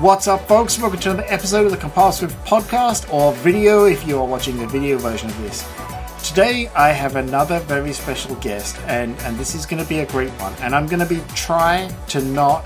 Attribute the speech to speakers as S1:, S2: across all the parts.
S1: What's up, folks? Welcome to another episode of the Compile podcast or video if you are watching the video version of this. Today, I have another very special guest, and, and this is going to be a great one. And I'm going to be trying to not,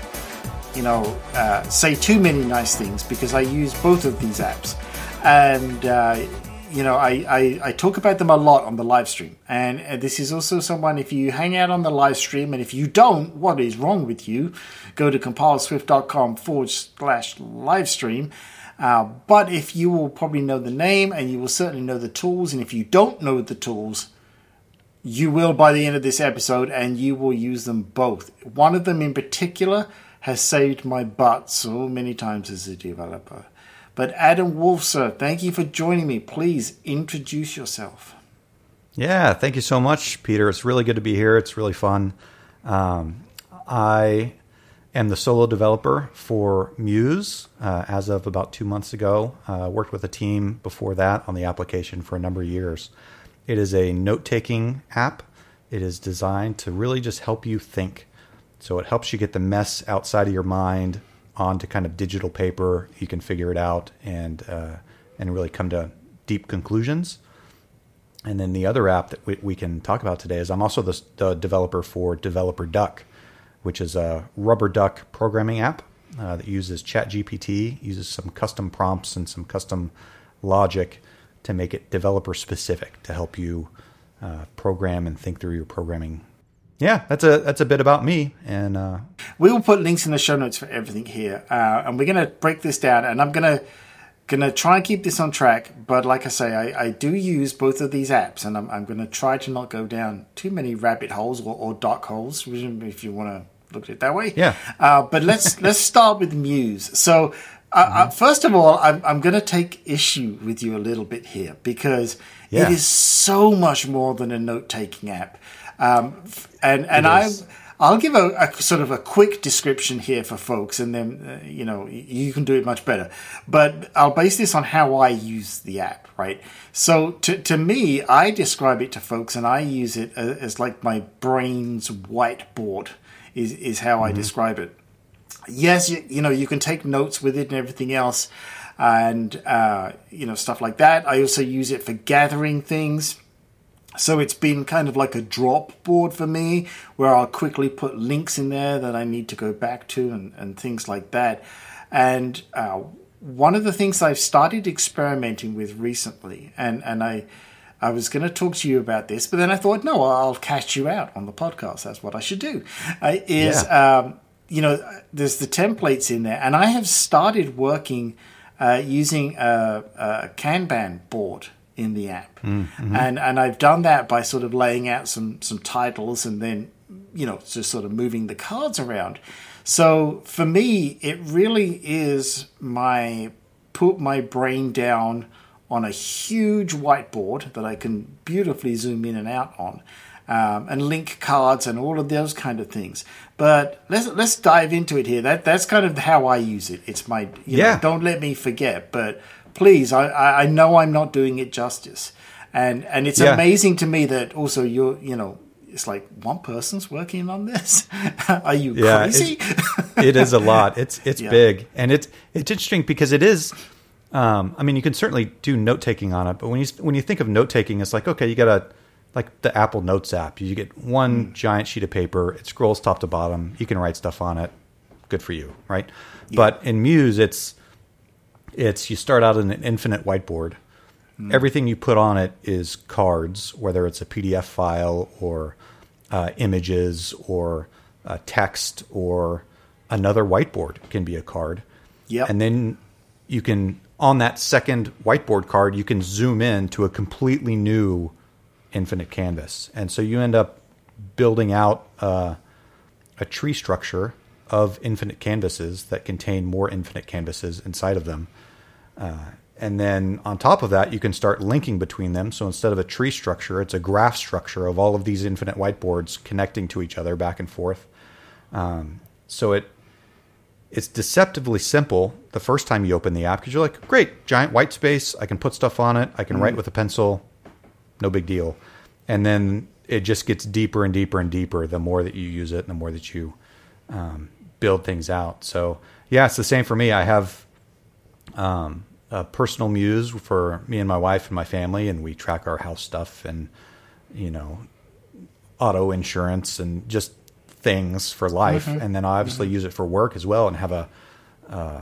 S1: you know, uh, say too many nice things because I use both of these apps. And uh, you know, I, I, I, talk about them a lot on the live stream. And uh, this is also someone, if you hang out on the live stream, and if you don't, what is wrong with you? Go to compileswift.com forward slash live stream. Uh, but if you will probably know the name and you will certainly know the tools, and if you don't know the tools, you will by the end of this episode and you will use them both. One of them in particular has saved my butt so many times as a developer. But Adam Wulf, sir, thank you for joining me. Please introduce yourself.
S2: Yeah, thank you so much, Peter. It's really good to be here. It's really fun. Um, I am the solo developer for Muse uh, as of about two months ago. Uh, worked with a team before that on the application for a number of years. It is a note taking app. It is designed to really just help you think. So it helps you get the mess outside of your mind onto kind of digital paper, you can figure it out and uh, and really come to deep conclusions. And then the other app that we, we can talk about today is I'm also the, the, developer for Developer Duck, which is a rubber duck programming app uh, that uses ChatGPT, uses some custom prompts and some custom logic to make it developer specific to help you uh, program and think through your programming yeah, that's a that's a bit about me, and uh,
S1: we will put links in the show notes for everything here, uh, and we're gonna break this down, and I'm gonna gonna try and keep this on track. But like I say, I, I do use both of these apps, and I'm, I'm gonna try to not go down too many rabbit holes or, or dark holes, if you want to look at it that way.
S2: Yeah.
S1: Uh, but let's let's start with Muse. So. Uh, mm-hmm. first of all, I'm, I'm going to take issue with you a little bit here because yeah. it is so much more than a note taking app. Um, and and I. I'll give a, a, sort of a quick description here for folks, and then uh, you know you can do it much better. But I'll base this on how I use the app, right? So to to me, I describe it to folks, and I use it as, as like my brain's whiteboard. Is is how mm-hmm. I describe it. Yes, you, you know you can take notes with it and everything else, and uh, you know stuff like that. I also use it for gathering things so it's been kind of like a drop board for me where I'll quickly put links in there that I need to go back to and, and things like that. And uh, one of the things I've started experimenting with recently, and, and I, I was going to talk to you about this, but then I thought, no, I'll catch you out on the podcast. That's what I should do. Uh, is, yeah. um, you know, there's the templates in there, and I have started working uh, using a, a Kanban board in the app. Mm-hmm. And and I've done that by sort of laying out some some titles and then you know just sort of moving the cards around. So for me, it really is my put my brain down on a huge whiteboard that I can beautifully zoom in and out on. Um, and link cards and all of those kind of things. But let's let's dive into it here. That that's kind of how I use it. It's my yeah. Know, don't let me forget. But please, I, I know I'm not doing it justice. And and it's yeah. amazing to me that also you're, you know, it's like one person's working on this. Are you yeah, crazy?
S2: it is a lot. It's it's yeah. big, and it's it's interesting because it is. Um, I mean, you can certainly do note taking on it, but when you when you think of note taking, it's like okay, you got a like the Apple Notes app. You get one mm. giant sheet of paper. It scrolls top to bottom. You can write stuff on it. Good for you, right? Yeah. But in Muse, it's it's you start out in an infinite whiteboard. Mm. Everything you put on it is cards, whether it's a PDF file or uh, images or uh, text or another whiteboard can be a card.
S1: Yeah.
S2: And then you can on that second whiteboard card you can zoom in to a completely new infinite canvas, and so you end up building out uh, a tree structure of infinite canvases that contain more infinite canvases inside of them. Uh, and then on top of that, you can start linking between them. So instead of a tree structure, it's a graph structure of all of these infinite whiteboards connecting to each other back and forth. Um, so it it's deceptively simple the first time you open the app because you're like, great, giant white space. I can put stuff on it. I can mm-hmm. write with a pencil. No big deal. And then it just gets deeper and deeper and deeper the more that you use it and the more that you um, build things out. So yeah, it's the same for me. I have um, a personal muse for me and my wife and my family, and we track our house stuff and you know auto insurance and just things for life. Mm-hmm. And then I obviously mm-hmm. use it for work as well, and have a uh,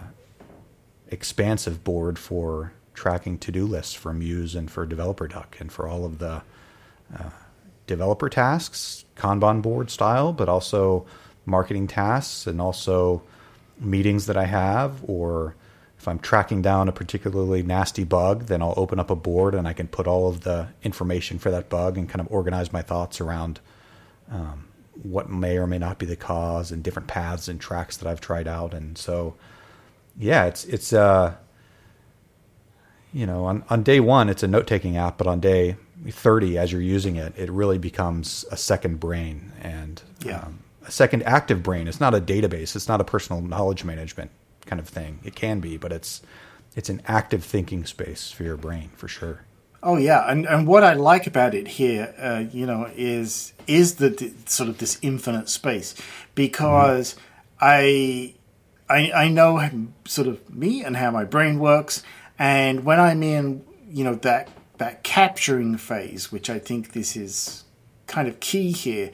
S2: expansive board for tracking to-do lists for Muse and for Developer Duck and for all of the uh, developer tasks, Kanban board style, but also marketing tasks and also meetings that I have, or if I'm tracking down a particularly nasty bug, then I'll open up a board and I can put all of the information for that bug and kind of organize my thoughts around um, what may or may not be the cause and different paths and tracks that I've tried out. And so, yeah, it's it's uh, you know, on on day one it's a note taking app, but on day 30 as you're using it, it really becomes a second brain and yeah. Um, a second active brain. It's not a database. It's not a personal knowledge management kind of thing. It can be, but it's it's an active thinking space for your brain for sure.
S1: Oh yeah, and and what I like about it here, uh, you know, is is the, the, sort of this infinite space because mm-hmm. I, I I know sort of me and how my brain works, and when I'm in, you know, that that capturing phase, which I think this is kind of key here.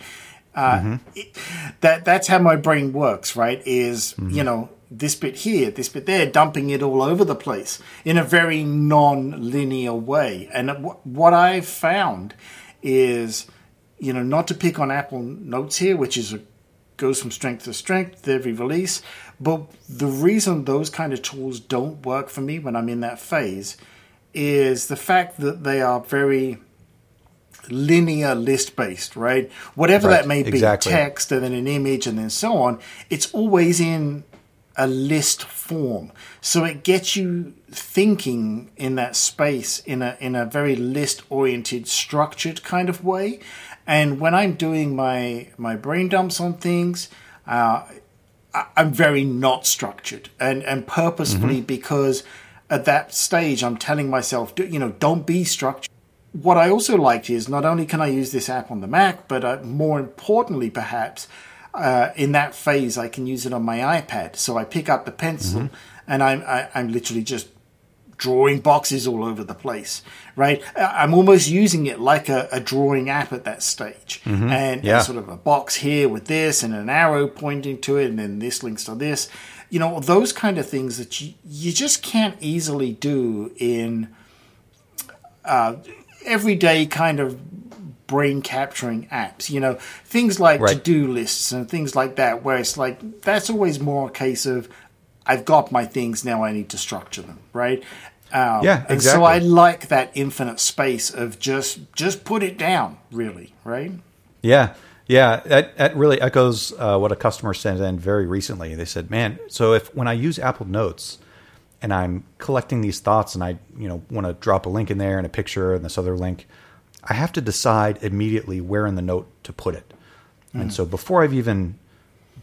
S1: Uh, mm-hmm. it, that that's how my brain works, right? Is mm-hmm. you know this bit here, this bit there, dumping it all over the place in a very non-linear way. And what I've found is, you know, not to pick on Apple Notes here, which is a, goes from strength to strength every release, but the reason those kind of tools don't work for me when I'm in that phase is the fact that they are very linear list based, right? Whatever right, that may be, exactly. text and then an image and then so on, it's always in a list form. So it gets you thinking in that space in a in a very list oriented, structured kind of way. And when I'm doing my my brain dumps on things, uh, I'm very not structured and and purposefully mm-hmm. because at that stage I'm telling myself, you know, don't be structured. What I also liked is not only can I use this app on the Mac, but uh, more importantly, perhaps uh, in that phase, I can use it on my iPad. So I pick up the pencil mm-hmm. and I'm, I, am i am literally just drawing boxes all over the place, right? I'm almost using it like a, a drawing app at that stage. Mm-hmm. And, yeah. and, sort of a box here with this and an arrow pointing to it, and then this links to this. You know, those kind of things that you, you just can't easily do in uh, everyday kind of brain capturing apps. You know, things like right. to do lists and things like that, where it's like that's always more a case of I've got my things now. I need to structure them, right?
S2: Um, yeah, exactly.
S1: And so I like that infinite space of just just put it down, really, right?
S2: Yeah, yeah. That that really echoes uh, what a customer sent in very recently. They said, "Man, so if when I use Apple Notes." And I'm collecting these thoughts, and I, you know, want to drop a link in there and a picture and this other link I have to decide immediately where in the note to put it. Mm. And so before I've even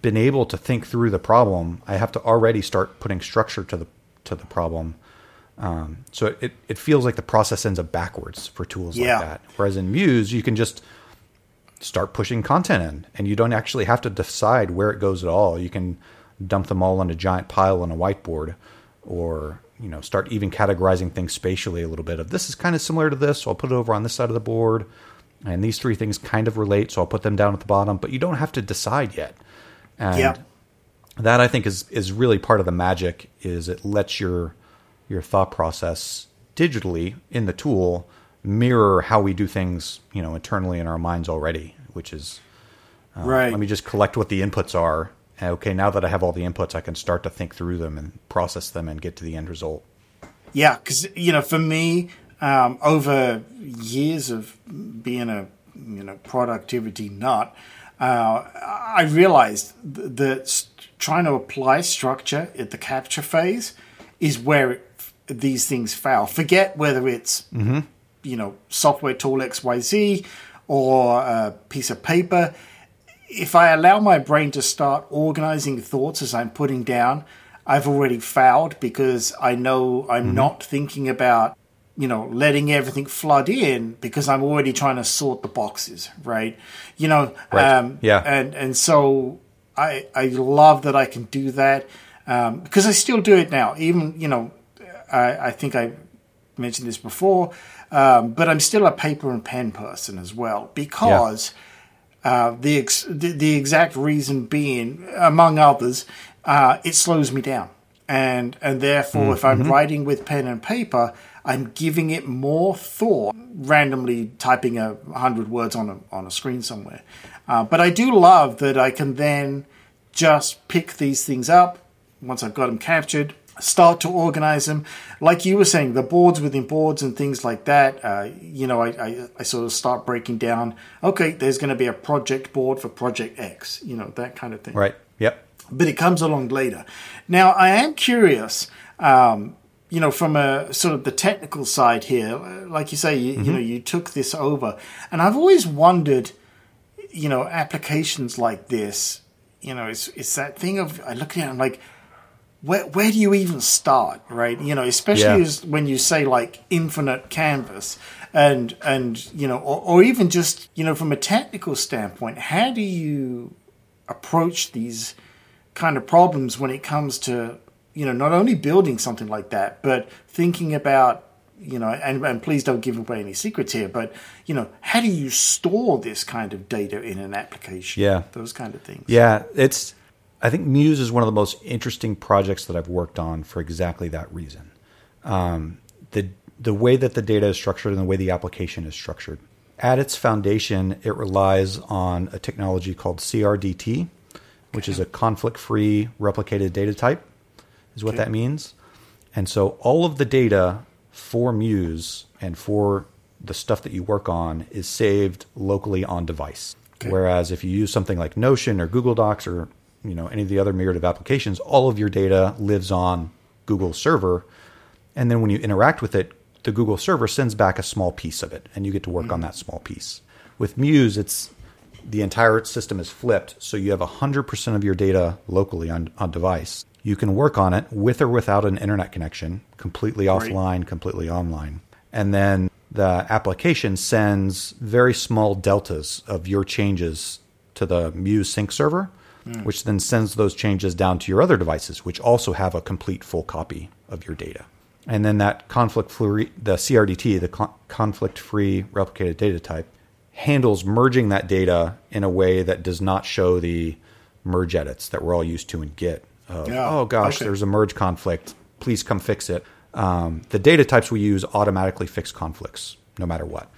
S2: been able to think through the problem, I have to already start putting structure to the to the problem. Um, so it, it feels like the process ends up backwards for tools yeah. like that. Whereas in Muse, you can just start pushing content in, and you don't actually have to decide where it goes at all. You can dump them all in a giant pile on a whiteboard, or you know start even categorizing things spatially a little bit of this is kind of similar to this so i'll put it over on this side of the board. And these three things kind of relate so i'll put them down at the bottom but you don't have to decide yet. And yeah. that i think is is really part of the magic is it lets your your thought process digitally in the tool mirror how we do things you know internally in our minds already which is uh, right. let me just collect what the inputs are okay, now that I have all the inputs, I can start to think through them and process them and get to the end result.
S1: Yeah, because you know, for me, um, over years of being a you know productivity nut, uh, I realized that trying to apply structure at the capture phase is where it, these things fail. Forget whether it's mm-hmm. you know software tool X Y Z or a piece of paper if I allow my brain to start organizing thoughts as I'm putting down, I've already fouled because I know I'm mm-hmm. not thinking about, you know, letting everything flood in because I'm already trying to sort the boxes, right? You know,
S2: right. Um, yeah.
S1: And, and so I, I love that I can do that um, because I still do it now. Even, you know, I, I think I mentioned this before, um, but I'm still a paper and pen person as well because yeah. Uh, the, ex- the, the exact reason being, among others, uh, it slows me down, and and therefore, mm-hmm. if I'm mm-hmm. writing with pen and paper, I'm giving it more thought, randomly typing a hundred words on a on a screen somewhere. Uh, but I do love that I can then just pick these things up once I've got them captured, start to organize them. Like you were saying, the boards within boards and things like that. Uh, you know, I, I, I, sort of start breaking down. Okay, there's going to be a project board for project X. You know, that kind of thing.
S2: Right. Yep.
S1: But it comes along later. Now, I am curious. Um, you know, from a sort of the technical side here, like you say, you, mm-hmm. you know, you took this over, and I've always wondered, you know, applications like this. You know, it's it's that thing of I look at it, I'm like where where do you even start, right? You know, especially yeah. when you say like infinite canvas, and and you know, or, or even just you know, from a technical standpoint, how do you approach these kind of problems when it comes to you know not only building something like that, but thinking about you know, and, and please don't give away any secrets here, but you know, how do you store this kind of data in an application?
S2: Yeah,
S1: those kind of things.
S2: Yeah, it's I think Muse is one of the most interesting projects that I've worked on for exactly that reason. Um, the the way that the data is structured and the way the application is structured. At its foundation, it relies on a technology called CRDT, which is a conflict-free replicated data type, is what okay. that means. And so all of the data for Muse and for the stuff that you work on is saved locally on device. Okay. Whereas if you use something like Notion or Google Docs or you know any of the other myriad of applications, all of your data lives on Google server, and then when you interact with it, the Google server sends back a small piece of it, and you get to work mm-hmm. on that small piece. With Muse, it's the entire system is flipped, so you have 100% of your data locally on, on device. You can work on it with or without an internet connection, completely right. offline, completely online. And then the application sends very small deltas of your changes to the Muse sync server mm. which then sends those changes down to your other devices, which also have a complete full copy of your data. And then that conflict free, the CRDT, the con- conflict free replicated data type, handles merging that data in a way that does not show the merge edits that we're all used to in Git. Of, yeah. Oh gosh, okay. there's a merge conflict. Please come fix it. Um, the data types we use automatically fix conflicts no matter what.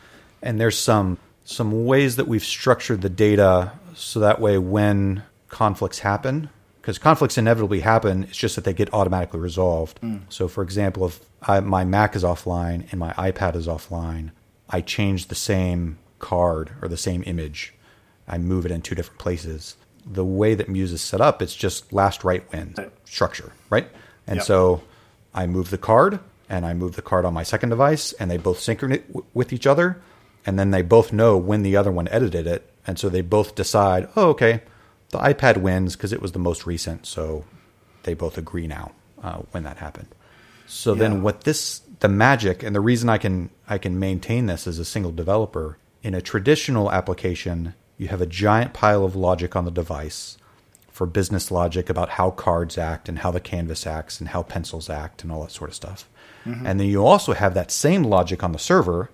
S2: And there's some some ways that we've structured the data so that way when conflicts happen because conflicts inevitably happen. It's just that they get automatically resolved. Mm. So, for example, if I, my Mac is offline and my iPad is offline, I change the same card or the same image. I move it in two different places. The way that Muse is set up, it's just last right win structure, right? And yep. so I move the card and I move the card on my second device, and they both synchronize with each other, and then they both know when the other one edited it, and so they both decide, oh, okay, the iPad wins because it was the most recent, so they both agree now uh, when that happened. So yeah. then, what this the magic and the reason I can I can maintain this as a single developer in a traditional application, you have a giant pile of logic on the device for business logic about how cards act and how the canvas acts and how pencils act and all that sort of stuff. Mm-hmm. And then you also have that same logic on the server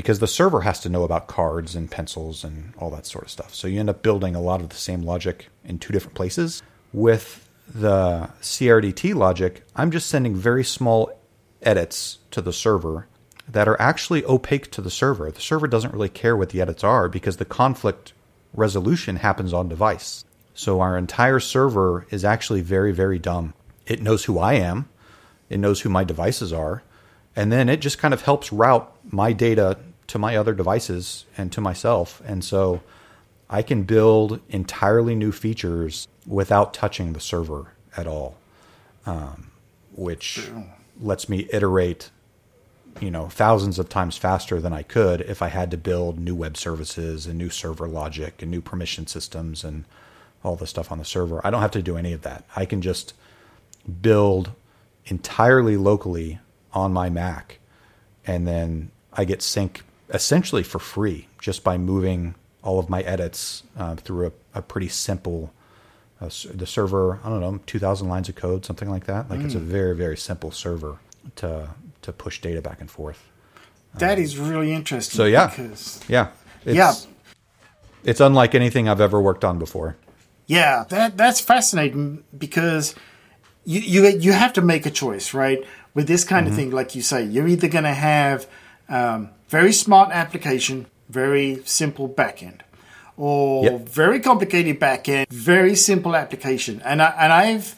S2: because the server has to know about cards and pencils and all that sort of stuff. So you end up building a lot of the same logic in two different places. With the CRDT logic, I'm just sending very small edits to the server that are actually opaque to the server. The server doesn't really care what the edits are because the conflict resolution happens on device. So our entire server is actually very, very dumb. It knows who I am, it knows who my devices are, and then it just kind of helps route my data to my other devices and to myself. And so I can build entirely new features without touching the server at all, um, which lets me iterate, you know, thousands of times faster than I could if I had to build new web services and new server logic and new permission systems and all the stuff on the server. I don't have to do any of that. I can just build entirely locally on my Mac, and then I get sync essentially for free just by moving all of my edits uh, through a, a, pretty simple the server, I don't know, 2,000 lines of code, something like that. Like mm. it's a mm. very, very simple server to to push data back and forth.
S1: That um, is really interesting.
S2: So yeah, because, yeah, it's, yeah, it's unlike anything I've ever worked on before.
S1: Yeah, that that's fascinating because you you you have to make a choice, right? With this kind mm-hmm. of thing, like you say, you're either going to have um, very smart application, very simple backend, or yep. very complicated backend, very simple application. And I, and I've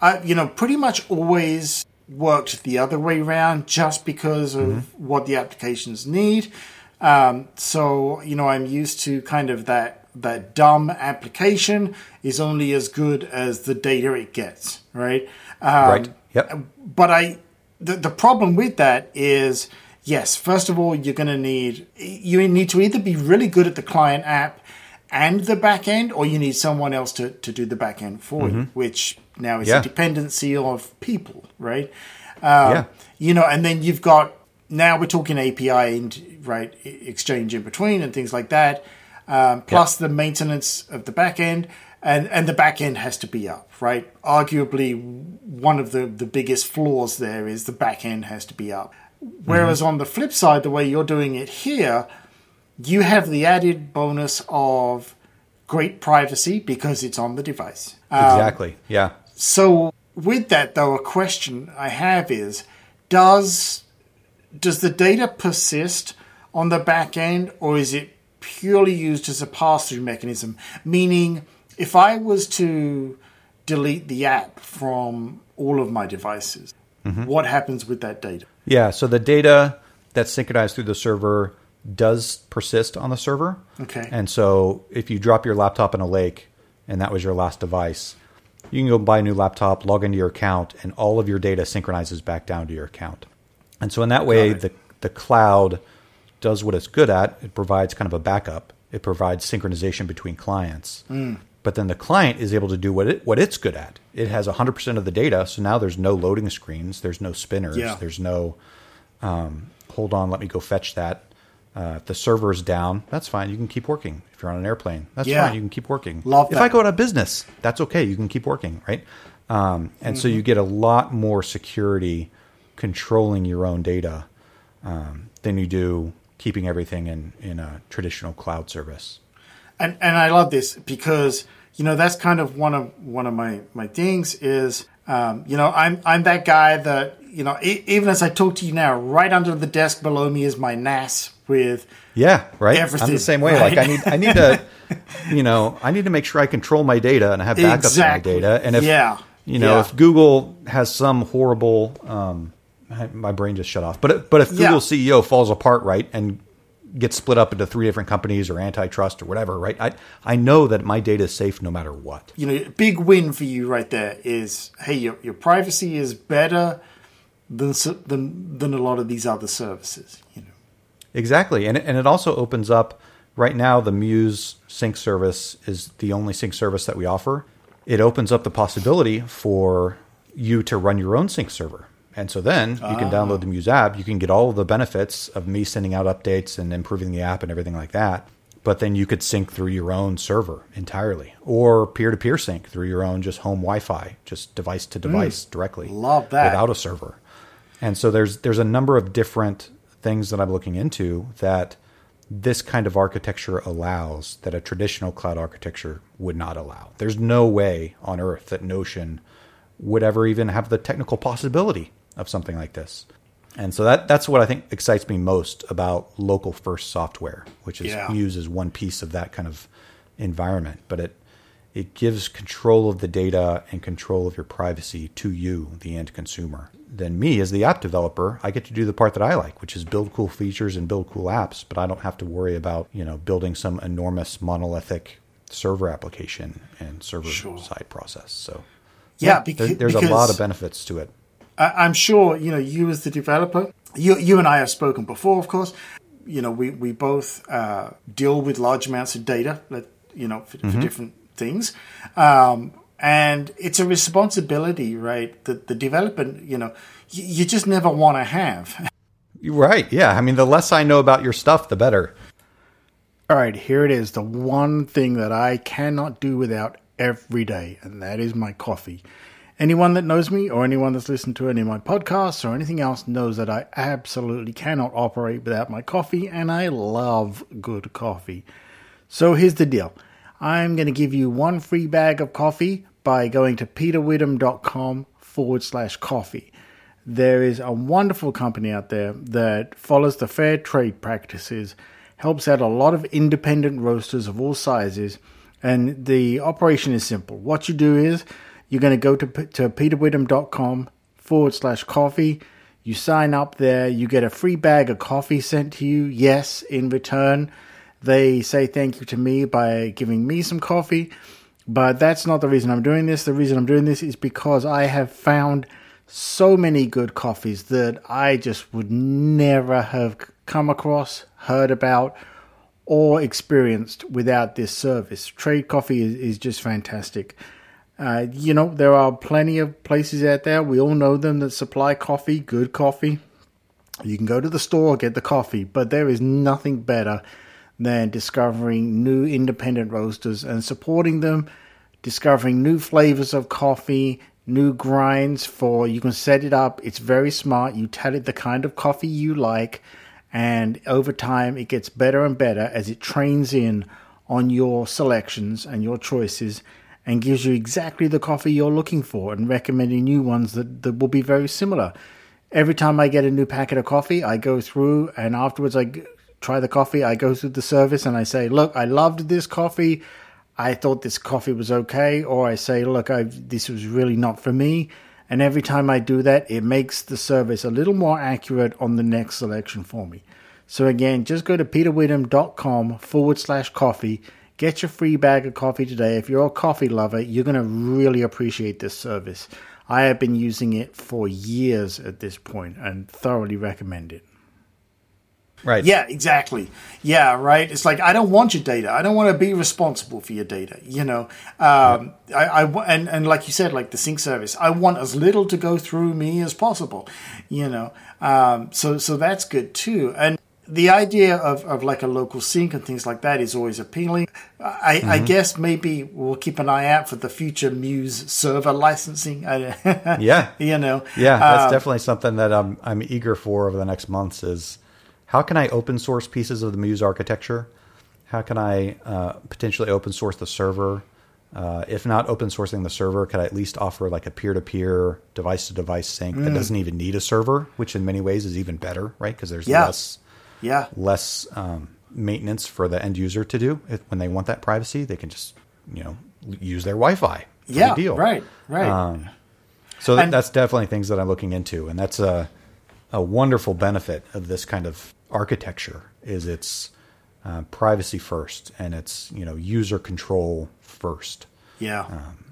S1: I, you know pretty much always worked the other way around just because of mm-hmm. what the applications need. Um, so you know, I'm used to kind of that that dumb application is only as good as the data it gets, right?
S2: Um, right. Yep.
S1: But I, the the problem with that is, yes, first of all, you're going to need you need to either be really good at the client app and the back end, or you need someone else to, to do the back end for mm-hmm. you, which now is yeah. a dependency of people, right? Um, yeah. You know, and then you've got now we're talking API and right exchange in between and things like that. Um, plus the maintenance of the back end, and and the back end has to be up, right? Arguably, one of the the biggest flaws there is the back end has to be up. Whereas mm-hmm. on the flip side, the way you're doing it here, you have the added bonus of great privacy because it's on the device.
S2: Um, exactly. Yeah.
S1: So with that though, a question I have is does does the data persist on the back end or is it purely used as a pass-through mechanism? Meaning if I was to delete the app from all of my devices, mm-hmm. what happens with that data?
S2: Yeah, so the data that's synchronized through the server does persist on the server.
S1: Okay.
S2: And so if you drop your laptop in a lake and that was your last device, you can go buy a new laptop, log into your account, and all of your data synchronizes back down to your account. And so in that way, the the cloud does what it's good at. It provides kind of a backup. It provides synchronization between clients. Mm. But then the client is able to do what it what it's good at. It has 100% of the data, so now there's no loading screens, there's no spinners, yeah. there's no um, hold on, let me go fetch that. Uh, if the server is down, that's fine. You can keep working. If you're on an airplane, that's yeah. fine. You can keep working.
S1: Love
S2: if I go out of business, that's okay. You can keep working, right? Um, and mm-hmm. so you get a lot more security controlling your own data um, than you do keeping everything in in a traditional cloud service.
S1: And and I love this because you know that's kind of one of one of my my things is um, you know I'm I'm that guy that you know even as I talk to you now, right under the desk below me is my NAS with
S2: yeah, right. Everything, I'm the same way. Right? Like I need I need to you know I need to make sure I control my data and I have backups exactly. of my data. And if yeah. you know yeah. if Google has some horrible um, my brain just shut off. But but if Google yeah. CEO falls apart, right, and gets split up into three different companies or antitrust or whatever, right? I I know that my data is safe no matter what.
S1: You know, big win for you right there is hey, your your privacy is better than than than a lot of these other services. You know.
S2: Exactly, and and it also opens up. Right now, the Muse sync service is the only sync service that we offer. It opens up the possibility for you to run your own sync server. And so then you can download the Muse app. You can get all of the benefits of me sending out updates and improving the app and everything like that. But then you could sync through your own server entirely or peer to peer sync through your own just home Wi Fi, just device to device mm, directly.
S1: Love that.
S2: Without a server. And so there's there's a number of different things that I'm looking into that this kind of architecture allows that a traditional cloud architecture would not allow. There's no way on earth that Notion would ever even have the technical possibility of something like this. And so that that's what I think excites me most about local first software, which is yeah. Muse as one piece of that kind of environment. But it it gives control of the data and control of your privacy to you, the end consumer then me as the app developer, I get to do the part that I like, which is build cool features and build cool apps, but I don't have to worry about, you know, building some enormous monolithic server application and server sure. side process. So
S1: yeah, yeah because,
S2: there, there's
S1: because
S2: a lot of benefits to it.
S1: I'm sure, you know, you as the developer, you, you and I have spoken before, of course. You know, we, we both uh, deal with large amounts of data, you know, for, mm-hmm. for different things. Um, and it's a responsibility, right? That the development, you know, you, you just never want to have.
S2: Right. Yeah. I mean, the less I know about your stuff, the better.
S1: All right. Here it is. The one thing that I cannot do without every day, and that is my coffee. Anyone that knows me or anyone that's listened to any of my podcasts or anything else knows that I absolutely cannot operate without my coffee, and I love good coffee. So here's the deal I'm going to give you one free bag of coffee by going to peterwitham.com forward slash coffee. There is a wonderful company out there that follows the fair trade practices, helps out a lot of independent roasters of all sizes, and the operation is simple. What you do is you're going to go to, to peterwitham.com forward slash coffee. You sign up there, you get a free bag of coffee sent to you. Yes, in return, they say thank you to me by giving me some coffee. But that's not the reason I'm doing this. The reason I'm doing this is because I have found so many good coffees that I just would never have come across, heard about, or experienced without this service. Trade Coffee is, is just fantastic. Uh, you know, there are plenty of places out there. We all know them that supply coffee, good coffee. You can go to the store, get the coffee, but there is nothing better than discovering new independent roasters and supporting them, discovering new flavors of coffee, new grinds for you can set it up. It's very smart. You tell it the kind of coffee you like, and over time it gets better and better as it trains in on your selections and your choices and gives you exactly the coffee you're looking for and recommending new ones that, that will be very similar. Every time I get a new packet of coffee, I go through and afterwards I try the coffee. I go through the service and I say, Look, I loved this coffee. I thought this coffee was okay. Or I say, Look, I, this was really not for me. And every time I do that, it makes the service a little more accurate on the next selection for me. So again, just go to peterwitham.com forward slash coffee Get your free bag of coffee today. If you're a coffee lover, you're going to really appreciate this service. I have been using it for years at this point and thoroughly recommend it.
S2: Right.
S1: Yeah, exactly. Yeah, right. It's like I don't want your data. I don't want to be responsible for your data. You know, um, I, I and and like you said, like the sync service, I want as little to go through me as possible. You know, um, so so that's good too. And the idea of, of like a local sync and things like that is always appealing. I, mm-hmm. I guess maybe we'll keep an eye out for the future Muse server licensing.
S2: yeah,
S1: you know,
S2: yeah, that's um, definitely something that I'm I'm eager for over the next months. Is how can I open source pieces of the Muse architecture? How can I uh, potentially open source the server? Uh, if not open sourcing the server, could I at least offer like a peer to peer, device to device sync mm. that doesn't even need a server, which in many ways is even better, right? Because there's yeah. less
S1: yeah.
S2: less um, maintenance for the end user to do. If, when they want that privacy they can just you know use their wi-fi.
S1: Yeah deal. right right. Um,
S2: so and, that's definitely things that i'm looking into and that's a, a wonderful benefit of this kind of architecture is it's uh, privacy first and it's you know user control first.
S1: Yeah. Um,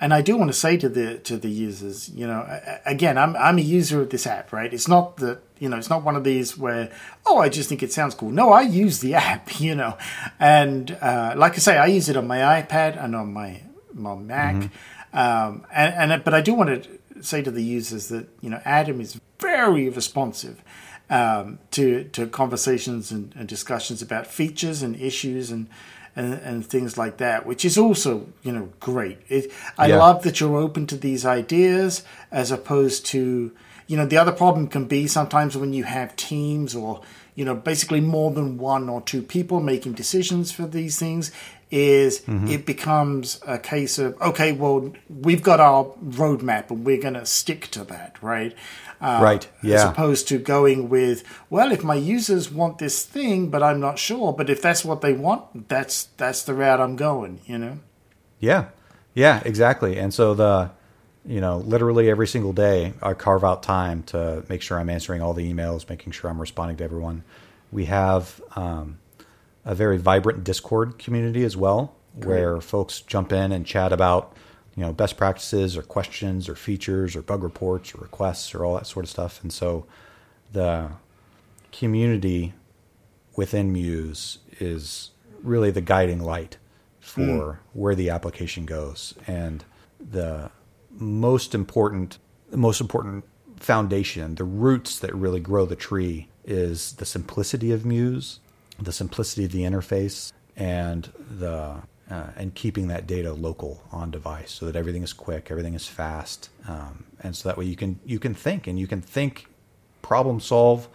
S1: and I do want to say to the to the users, you know, again, I'm I'm a user of this app, right? It's not that you know, it's not one of these where oh, I just think it sounds cool. No, I use the app, you know, and uh, like I say, I use it on my iPad and on my my Mac, mm-hmm. um, and and but I do want to say to the users that you know, Adam is very responsive. Um, to to conversations and, and discussions about features and issues and and, and things like that, which is also you know great. It, I yeah. love that you're open to these ideas as opposed to you know the other problem can be sometimes when you have teams or you know basically more than one or two people making decisions for these things is mm-hmm. it becomes a case of okay well we've got our roadmap and we're going to stick to that right
S2: um, right. Yeah.
S1: As opposed to going with, well, if my users want this thing, but I'm not sure. But if that's what they want, that's that's the route I'm going. You know.
S2: Yeah. Yeah. Exactly. And so the, you know, literally every single day, I carve out time to make sure I'm answering all the emails, making sure I'm responding to everyone. We have um, a very vibrant Discord community as well, Great. where folks jump in and chat about you know best practices or questions or features or bug reports or requests or all that sort of stuff. And so the community within Muse is really the guiding light for mm. where the application goes and the most important the most important foundation the roots that really grow the tree is the simplicity of muse the simplicity of the interface and the uh, and keeping that data local on device so that everything is quick, everything is fast, um, and so that way you can you can think and you can think, problem solve,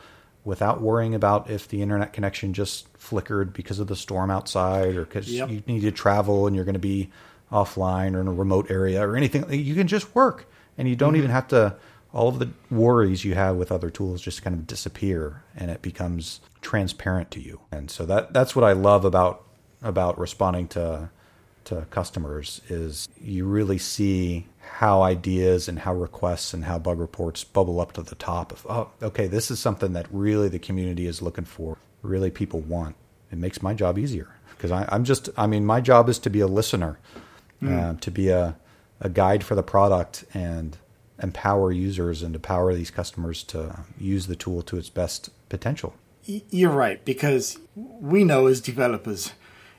S2: without worrying about if the internet connection just flickered because of the storm outside or because yep. you need to travel and you're going to be offline or in a remote area or anything. You can just work, and you don't mm-hmm. even have to. All of the worries you have with other tools just kind of disappear, and it becomes transparent to you. And so that that's what I love about about responding to to customers is you really see how ideas and how requests and how bug reports bubble up to the top of oh okay this is something that really the community is looking for really people want it makes my job easier because i'm just i mean my job is to be a listener mm. uh, to be a, a guide for the product and empower users and empower these customers to use the tool to its best potential.
S1: You're right because we know as developers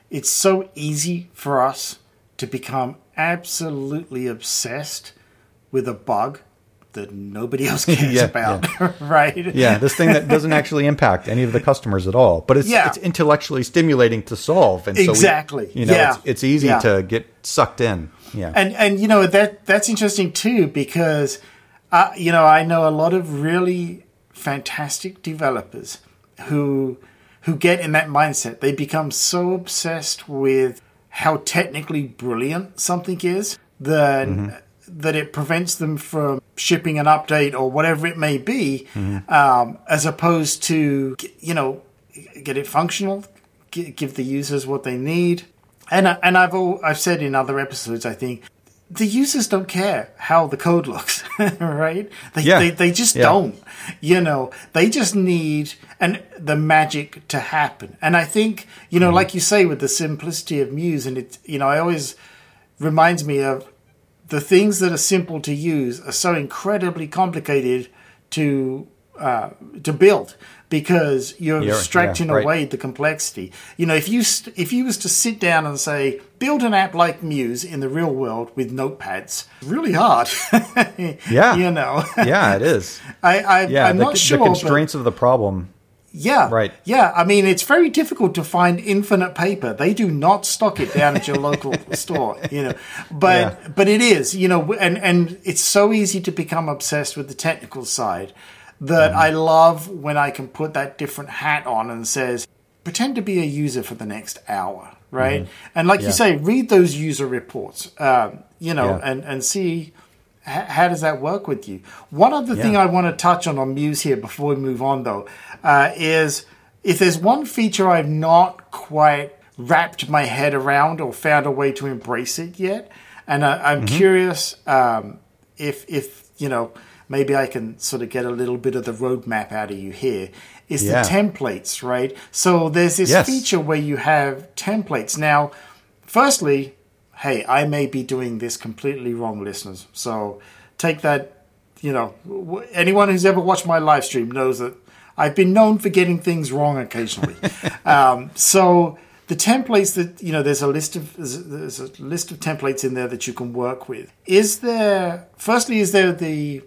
S1: it's so easy for us to become absolutely obsessed with a bug that nobody else cares yeah, about, yeah. right?
S2: Yeah, this thing that doesn't actually impact any of the customers at all, but it's yeah. it's intellectually stimulating to solve,
S1: and exactly,
S2: so we, you know, yeah. it's, it's easy to get sucked in. Yeah,
S1: and and you know that that's interesting too because uh, you know I know a lot of really fantastic developers who who get in that mindset. They become so obsessed with how technically brilliant something is that mm-hmm. That it prevents them from shipping an update or whatever it may be, mm-hmm. um, as opposed to you know get it functional, give the users what they need. And and I've all, I've said in other episodes, I think the users don't care how the code looks, right? They, yeah. they, they just yeah. don't. You know, they just need and the magic to happen. And I think, you know, mm-hmm. like you say, with the simplicity of Muse, and it, you know, I always reminds me of the things that are simple to use are so incredibly complicated to uh, to build because you're, you're abstracting yeah, right. away the complexity. You know, if you st- if you was to sit down and say build an app like Muse in the real world with notepads, really hard.
S2: yeah,
S1: you know.
S2: yeah, it is.
S1: I, I yeah, I'm
S2: the,
S1: not sure
S2: the constraints of the problem.
S1: Yeah,
S2: right.
S1: Yeah, I mean it's very difficult to find infinite paper. They do not stock it down at your local store, you know. But yeah. but it is, you know, and and it's so easy to become obsessed with the technical side that mm-hmm. I love when I can put that different hat on and says, pretend to be a user for the next hour, right? Mm-hmm. And like yeah. you say, read those user reports, um, you know, yeah. and, and see how does that work with you. One other yeah. thing I want to touch on on Muse here before we move on, though, uh, is if there's one feature I've not quite wrapped my head around or found a way to embrace it yet, and I, am mm-hmm. curious um, if if you know maybe I can sort of get a little bit of the roadmap out of you here, is yeah. the templates, right? So there's this yes. feature where you have templates. Now, firstly, hey, I may be doing this completely wrong, listeners. So take that, you know, anyone who's ever watched my live stream knows that I've been known for getting things wrong occasionally. um, so the templates that you know there's a list of there's a list of templates in there that you can work with is there firstly is there the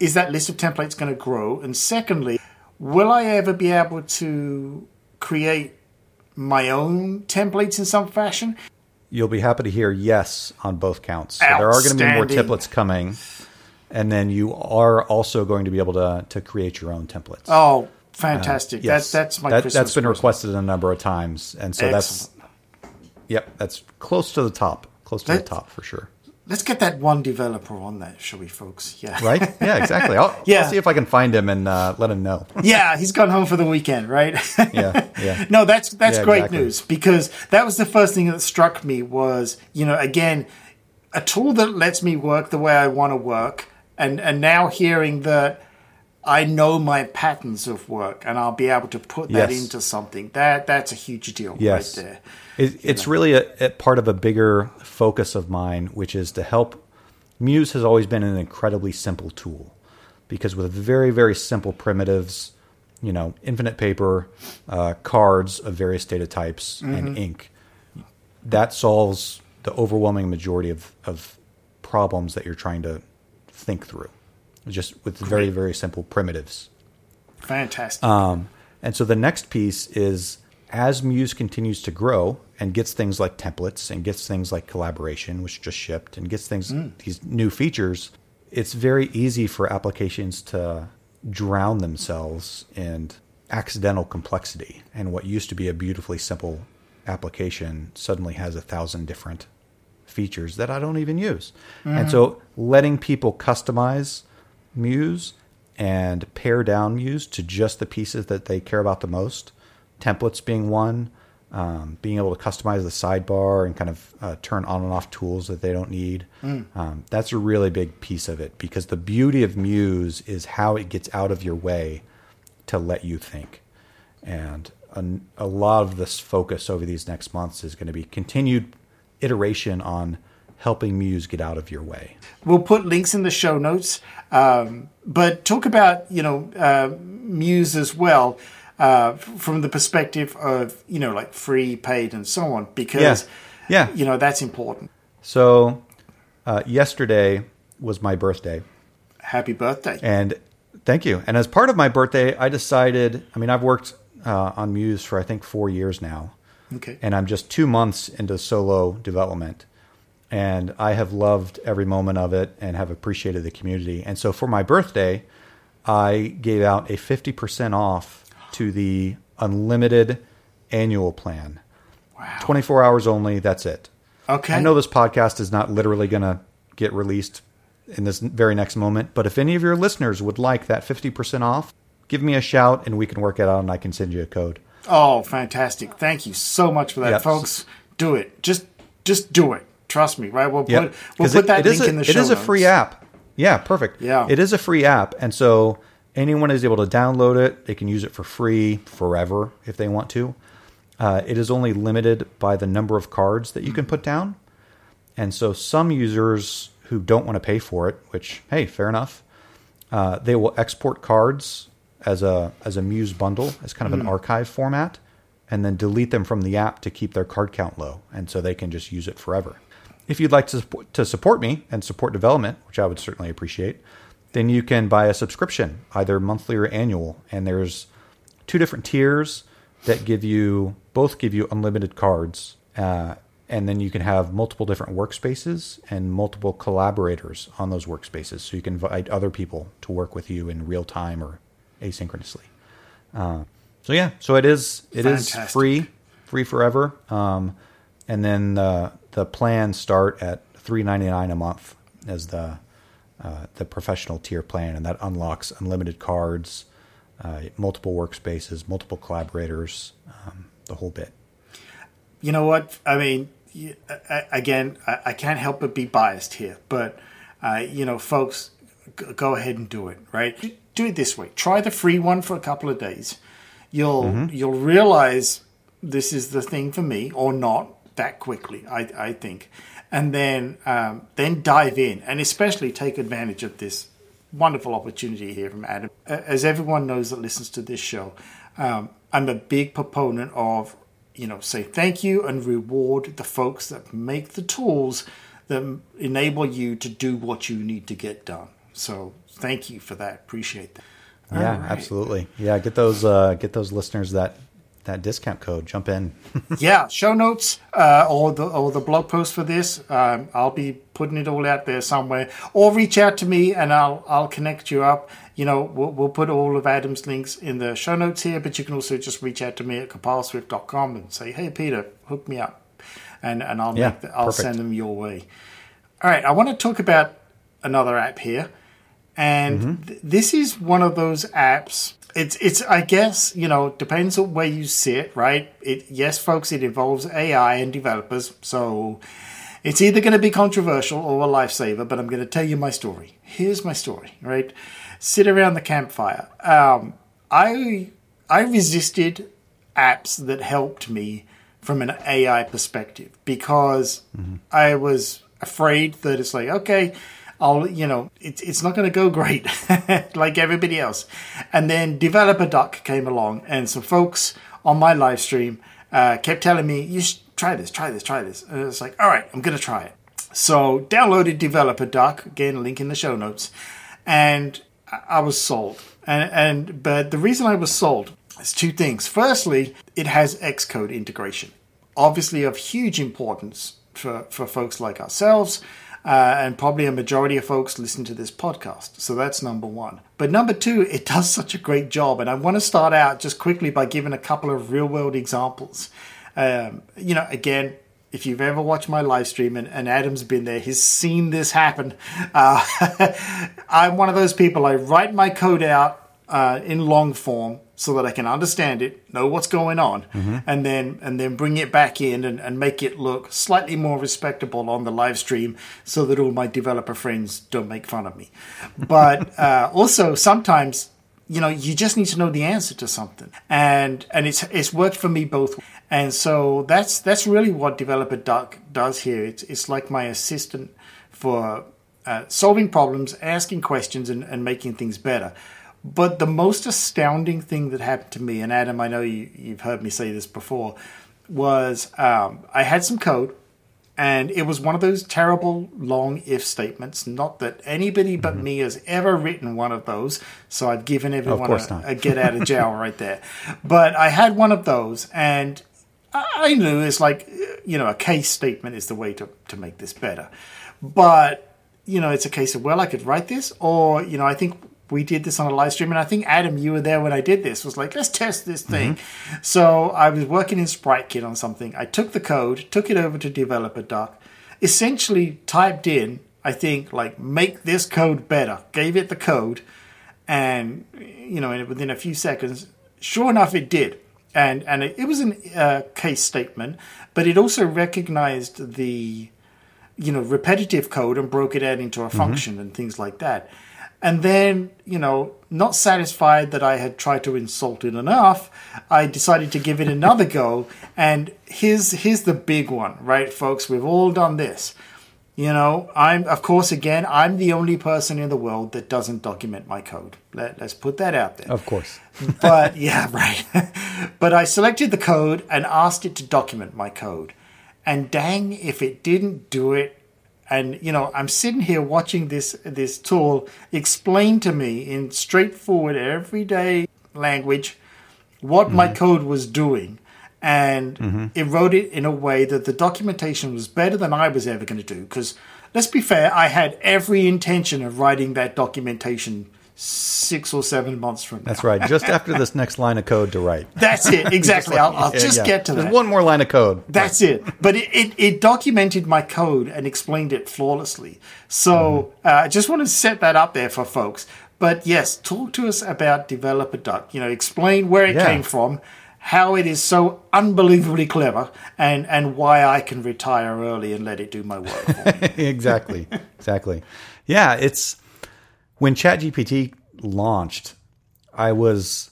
S1: is that list of templates going to grow? And secondly, will I ever be able to create my own templates in some fashion?
S2: You'll be happy to hear yes on both counts. So there are going to be more templates coming, and then you are also going to be able to to create your own templates.
S1: Oh, fantastic! Uh, yes. that, that's my that,
S2: that's been requested a number of times, and so Excellent. that's yep, that's close to the top, close to that, the top for sure.
S1: Let's get that one developer on that, shall we, folks? Yeah.
S2: Right? Yeah, exactly. I'll, yeah. I'll see if I can find him and uh, let him know.
S1: yeah, he's gone home for the weekend, right?
S2: yeah, yeah.
S1: No, that's that's yeah, great exactly. news because that was the first thing that struck me was, you know, again, a tool that lets me work the way I want to work, and and now hearing that I know my patterns of work and I'll be able to put that yes. into something. That that's a huge deal yes. right there.
S2: It, it's know. really a, a, part of a bigger focus of mine, which is to help. Muse has always been an incredibly simple tool because with very, very simple primitives, you know, infinite paper, uh, cards of various data types, mm-hmm. and ink, that solves the overwhelming majority of, of problems that you're trying to think through, just with Great. very, very simple primitives.
S1: Fantastic.
S2: Um, and so the next piece is as Muse continues to grow and gets things like templates and gets things like collaboration, which just shipped, and gets things mm. these new features, it's very easy for applications to drown themselves in accidental complexity. And what used to be a beautifully simple application suddenly has a thousand different features that I don't even use. Mm-hmm. And so letting people customize Muse and pare down Muse to just the pieces that they care about the most, templates being one, um, being able to customize the sidebar and kind of uh, turn on and off tools that they don't need. Mm. Um, that's a really big piece of it because the beauty of Muse is how it gets out of your way to let you think. And a, a lot of this focus over these next months is going to be continued iteration on helping Muse get out of your way.
S1: We'll put links in the show notes, um, but talk about you know uh, Muse as well uh, from the perspective of you know like free, paid, and so on, because yeah, yeah. you know that's important.
S2: So uh, yesterday was my birthday.
S1: Happy birthday!
S2: And thank you. And as part of my birthday, I decided. I mean, I've worked uh, on Muse for I think four years now.
S1: Okay.
S2: And I'm just two months into solo development. And I have loved every moment of it and have appreciated the community. And so for my birthday, I gave out a 50% off to the unlimited annual plan. Wow. 24 hours only, that's it.
S1: Okay.
S2: I know this podcast is not literally going to get released in this very next moment, but if any of your listeners would like that 50% off, give me a shout and we can work it out and I can send you a code.
S1: Oh, fantastic. Thank you so much for that, yep. folks. Do it. Just just do it. Trust me, right? We'll yep. put we'll put it, that link
S2: a,
S1: in the show.
S2: It is a free app. Yeah, perfect.
S1: Yeah.
S2: It is a free app. And so anyone is able to download it. They can use it for free forever if they want to. Uh, it is only limited by the number of cards that you can put down. And so some users who don't want to pay for it, which, hey, fair enough, uh, they will export cards as a as a Muse bundle, as kind of mm. an archive format, and then delete them from the app to keep their card count low, and so they can just use it forever. If you'd like to support, to support me and support development, which I would certainly appreciate, then you can buy a subscription, either monthly or annual, and there's two different tiers that give you both give you unlimited cards. Uh, and then you can have multiple different workspaces and multiple collaborators on those workspaces so you can invite other people to work with you in real time or asynchronously. Uh, so yeah, so it is it Fantastic. is free, free forever. Um, and then the the plans start at three ninety nine a month as the uh, the professional tier plan, and that unlocks unlimited cards, uh, multiple workspaces, multiple collaborators, um, the whole bit.
S1: You know what? I mean, again, I can't help but be biased here, but uh, you know, folks, go ahead and do it. Right? do it this way. Try the free one for a couple of days. You'll mm-hmm. you'll realize this is the thing for me, or not that quickly. I I think, and then um, then dive in, and especially take advantage of this wonderful opportunity here from Adam. As everyone knows that listens to this show, um, I'm a big proponent of you know say thank you and reward the folks that make the tools that enable you to do what you need to get done. So thank you for that. Appreciate that.
S2: yeah, right. absolutely. Yeah, get those uh, get those listeners that that discount code. Jump in.
S1: yeah, show notes uh, or the or the blog post for this. Um, I'll be putting it all out there somewhere. Or reach out to me and I'll I'll connect you up. You know, we'll, we'll put all of Adam's links in the show notes here, but you can also just reach out to me at compileswift.com and say, "Hey, Peter, hook me up," and and I'll yeah, make the, I'll perfect. send them your way. All right, I want to talk about another app here. And mm-hmm. th- this is one of those apps. It's it's I guess you know depends on where you sit, right? It yes, folks, it involves AI and developers, so it's either going to be controversial or a lifesaver. But I'm going to tell you my story. Here's my story, right? Sit around the campfire. Um, I I resisted apps that helped me from an AI perspective because mm-hmm. I was afraid that it's like okay I'll, you know, it's it's not going to go great like everybody else. And then Developer Duck came along, and some folks on my live stream uh, kept telling me, "You should try this, try this, try this." And it's like, all right, I'm going to try it. So downloaded Developer Duck again, link in the show notes, and I was sold. And and but the reason I was sold is two things. Firstly, it has Xcode integration. obviously of huge importance for, for folks like ourselves. Uh, and probably a majority of folks listen to this podcast. So that's number one. But number two, it does such a great job. And I want to start out just quickly by giving a couple of real world examples. Um, you know, again, if you've ever watched my live stream and, and Adam's been there, he's seen this happen. Uh, I'm one of those people, I write my code out uh, in long form so that I can understand it, know what's going on, mm-hmm. and then and then bring it back in and, and make it look slightly more respectable on the live stream, so that all my developer friends don't make fun of me. But uh, also sometimes you know you just need to know the answer to something, and and it's it's worked for me both. And so that's that's really what developer duck does here. It's it's like my assistant for uh, solving problems, asking questions, and, and making things better. But the most astounding thing that happened to me, and Adam, I know you, you've heard me say this before, was um, I had some code and it was one of those terrible long if statements. Not that anybody but mm-hmm. me has ever written one of those, so I've given everyone a, a, get out of jail right there. But I had one of those, and I knew it's like, you know, a case statement is the way to, to make this better. But, you know, it's a case of, well, I could write this, or, you know, I think we did this on a live stream, and I think Adam, you were there when I did this. Was like, let's test this thing. Mm-hmm. So I was working in SpriteKit on something. I took the code, took it over to Developer Duck, essentially typed in, I think, like make this code better. Gave it the code, and you know, within a few seconds, sure enough, it did. And and it, it was a uh, case statement, but it also recognized the you know repetitive code and broke it out into a mm-hmm. function mm-hmm. and things like that. And then, you know, not satisfied that I had tried to insult it enough, I decided to give it another go. And here's here's the big one, right, folks? We've all done this. You know, I'm of course again, I'm the only person in the world that doesn't document my code. Let, us put that out there.
S2: Of course.
S1: but yeah, right. but I selected the code and asked it to document my code. And dang, if it didn't do it and you know i'm sitting here watching this this tool explain to me in straightforward everyday language what mm-hmm. my code was doing and mm-hmm. it wrote it in a way that the documentation was better than i was ever going to do because let's be fair i had every intention of writing that documentation six or seven months from now.
S2: That's right. Just after this next line of code to write.
S1: That's it. Exactly. I'll, I'll just yeah. get to
S2: There's
S1: that.
S2: one more line of code.
S1: That's it. But it, it, it, documented my code and explained it flawlessly. So mm-hmm. uh, I just want to set that up there for folks. But yes, talk to us about Developer Duck. You know, explain where it yeah. came from, how it is so unbelievably clever, and, and why I can retire early and let it do my work.
S2: exactly. exactly. Yeah, it's when ChatGPT launched, I was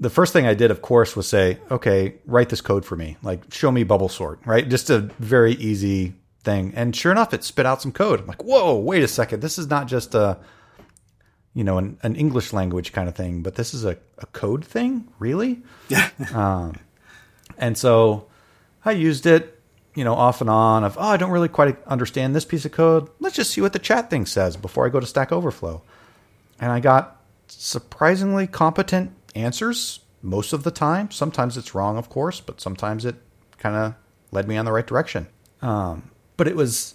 S2: the first thing I did, of course, was say, okay, write this code for me. Like, show me bubble sort, right? Just a very easy thing. And sure enough, it spit out some code. I'm like, whoa, wait a second. This is not just a, you know, an, an English language kind of thing, but this is a, a code thing, really? Yeah. um, and so I used it you know, off and on of, oh, I don't really quite understand this piece of code. Let's just see what the chat thing says before I go to Stack Overflow. And I got surprisingly competent answers most of the time. Sometimes it's wrong, of course, but sometimes it kind of led me on the right direction. Um, but it was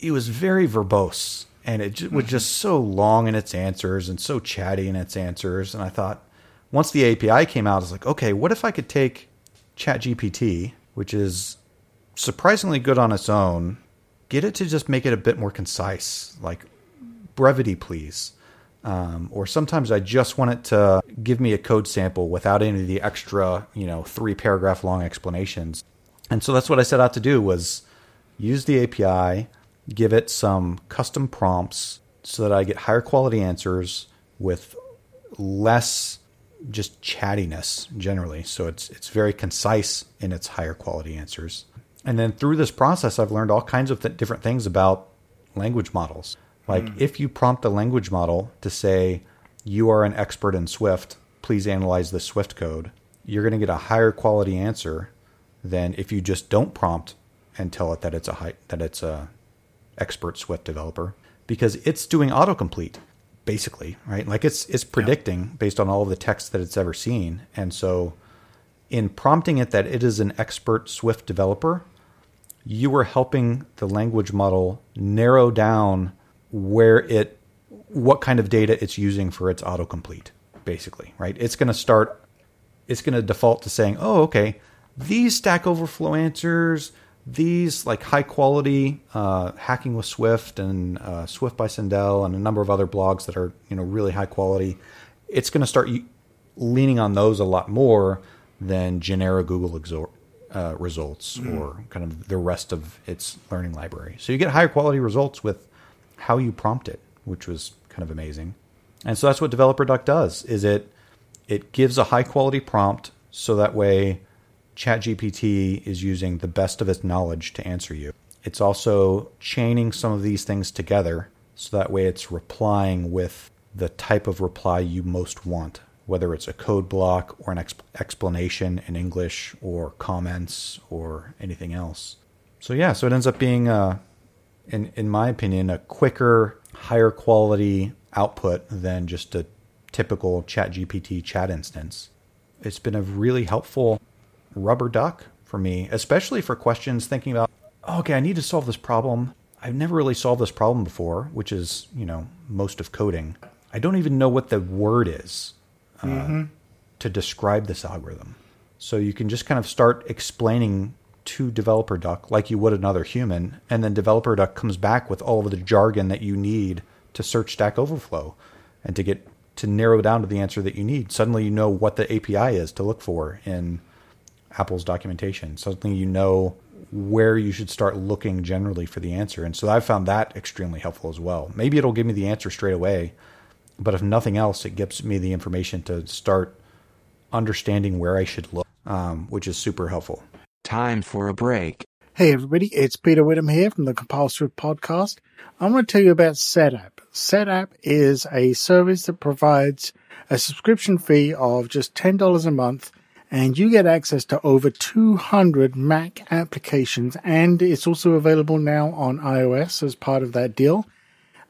S2: it was very verbose, and it was just so long in its answers and so chatty in its answers. And I thought, once the API came out, I was like, okay, what if I could take ChatGPT, which is surprisingly good on its own. Get it to just make it a bit more concise, like brevity, please. Um, or sometimes I just want it to give me a code sample without any of the extra, you know, three paragraph long explanations. And so that's what I set out to do was use the API, give it some custom prompts so that I get higher quality answers with less just chattiness generally. So it's it's very concise in its higher quality answers. And then through this process, I've learned all kinds of th- different things about language models. Like mm. if you prompt a language model to say, you are an expert in Swift, please analyze the Swift code, you're going to get a higher quality answer than if you just don't prompt and tell it that it's a high, that it's a expert Swift developer because it's doing autocomplete basically, right? Like it's it's predicting yeah. based on all of the text that it's ever seen. And so in prompting it that it is an expert Swift developer, you are helping the language model narrow down where it what kind of data it's using for its autocomplete basically right? It's going to start it's going to default to saying oh okay these stack overflow answers these like high quality uh, hacking with swift and uh, swift by Sundell and a number of other blogs that are you know really high quality it's going to start leaning on those a lot more than generic google exor- uh, results mm. or kind of the rest of its learning library so you get higher quality results with how you prompt it which was kind of amazing and so that's what developer duck does is it it gives a high quality prompt so that way ChatGPT is using the best of its knowledge to answer you. It's also chaining some of these things together so that way it's replying with the type of reply you most want, whether it's a code block or an exp- explanation in English or comments or anything else. So yeah, so it ends up being a, in in my opinion, a quicker, higher quality output than just a typical ChatGPT chat instance. It's been a really helpful rubber duck for me, especially for questions thinking about, oh, okay, I need to solve this problem. I've never really solved this problem before, which is, you know, most of coding. I don't even know what the word is mm-hmm. to describe this algorithm. So you can just kind of start explaining to developer duck like you would another human, and then developer duck comes back with all of the jargon that you need to search Stack Overflow and to get to narrow down to the answer that you need. Suddenly you know what the API is to look for in Apple's documentation. Suddenly you know where you should start looking generally for the answer. And so I found that extremely helpful as well. Maybe it'll give me the answer straight away, but if nothing else, it gives me the information to start understanding where I should look, um, which is super helpful.
S3: Time for a break.
S1: Hey everybody, it's Peter Witham here from the Compile Swift podcast. I'm going to tell you about Setapp. Setapp is a service that provides a subscription fee of just $10 a month and you get access to over 200 Mac applications and it's also available now on iOS as part of that deal.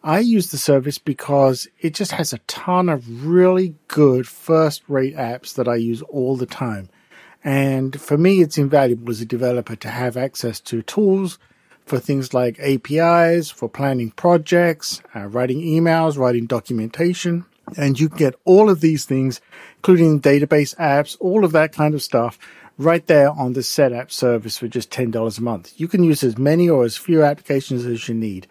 S1: I use the service because it just has a ton of really good first rate apps that I use all the time. And for me, it's invaluable as a developer to have access to tools for things like APIs, for planning projects, uh, writing emails, writing documentation. And you get all of these things including database apps, all of that kind of stuff right there on the Setapp service for just $10 a month. You can use as many or as few applications as you need.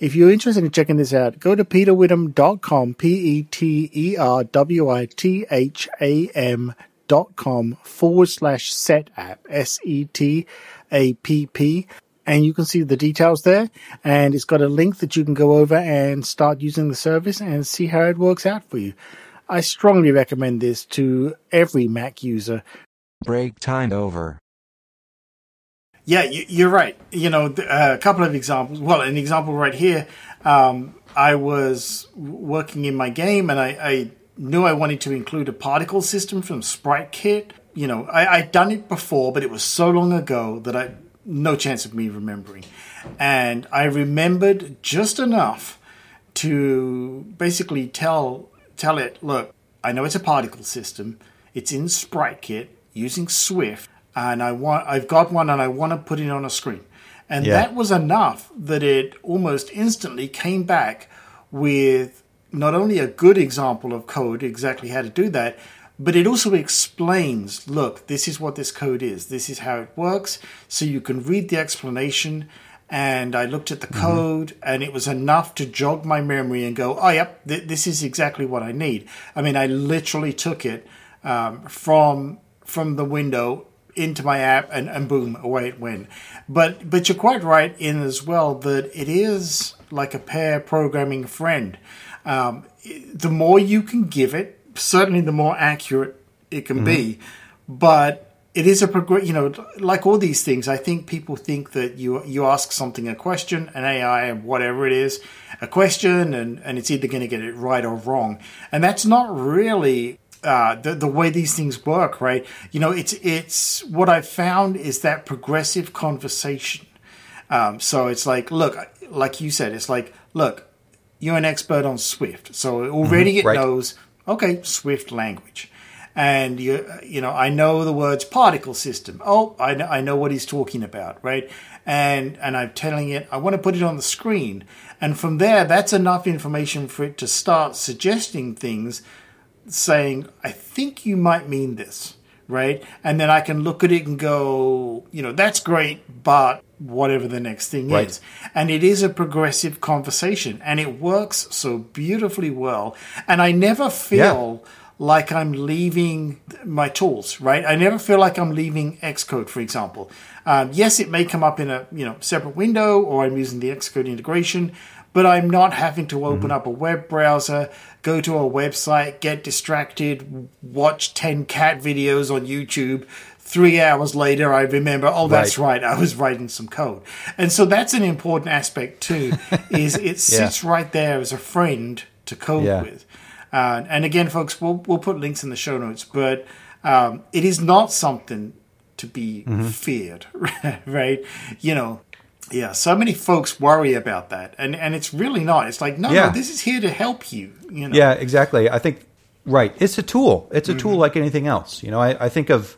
S1: If you're interested in checking this out, go to peterwitham.com, P-E-T-E-R-W-I-T-H-A-M dot com forward slash setapp, S-E-T-A-P-P. And you can see the details there. And it's got a link that you can go over and start using the service and see how it works out for you. I strongly recommend this to every Mac user.
S3: Break time over.
S1: Yeah, you're right. You know, a couple of examples. Well, an example right here. Um, I was working in my game, and I, I, knew I wanted to include a particle system from SpriteKit. You know, I, I'd done it before, but it was so long ago that I no chance of me remembering. And I remembered just enough to basically tell tell it, look, I know it's a particle system. It's in SpriteKit using Swift, and I want I've got one and I want to put it on a screen. And yeah. that was enough that it almost instantly came back with not only a good example of code, exactly how to do that, but it also explains look, this is what this code is, this is how it works. So you can read the explanation and I looked at the mm-hmm. code, and it was enough to jog my memory and go, "Oh, yep, th- this is exactly what I need." I mean, I literally took it um, from from the window into my app, and, and boom, away it went. But but you're quite right in as well that it is like a pair programming friend. Um, the more you can give it, certainly the more accurate it can mm-hmm. be. But it is a progress. You know, like all these things, I think people think that you you ask something a question, an AI, whatever it is, a question, and and it's either going to get it right or wrong, and that's not really. Uh, the the way these things work, right? You know, it's it's what I've found is that progressive conversation. Um, so it's like, look, like you said, it's like, look, you're an expert on Swift, so already mm-hmm, it right. knows, okay, Swift language and you you know I know the words particle system. Oh, I know, I know what he's talking about, right? And and I'm telling it I want to put it on the screen, and from there that's enough information for it to start suggesting things, saying I think you might mean this, right? And then I can look at it and go, you know, that's great, but whatever the next thing
S2: Right.
S1: is. And it is a progressive conversation and it works so beautifully well. And I never feel like I'm leaving my tools, right? I never feel like I'm leaving Xcode, for example. Um, yes, it may come up in a you know separate window or I'm using the Xcode integration, but I'm not having to open up a web browser, go to a website, get distracted, watch 10 cat videos on YouTube. Three hours later, I remember, oh, that's
S2: Right.
S1: right, I was writing some code. And so that's an important aspect too, is it sits right there as a friend to code
S2: Yeah.
S1: with. Uh, and again, folks, we'll, we'll put links in the show notes, but um, it is not something to be
S2: Mm-hmm.
S1: feared, right? You know, yeah, so many folks worry about that, and and it's really not. It's like, no,
S2: Yeah.
S1: no, this is here to help you. You know,
S2: Yeah, exactly. I think right. It's a tool. It's a
S1: Mm-hmm.
S2: tool like anything else. You know, I, I think of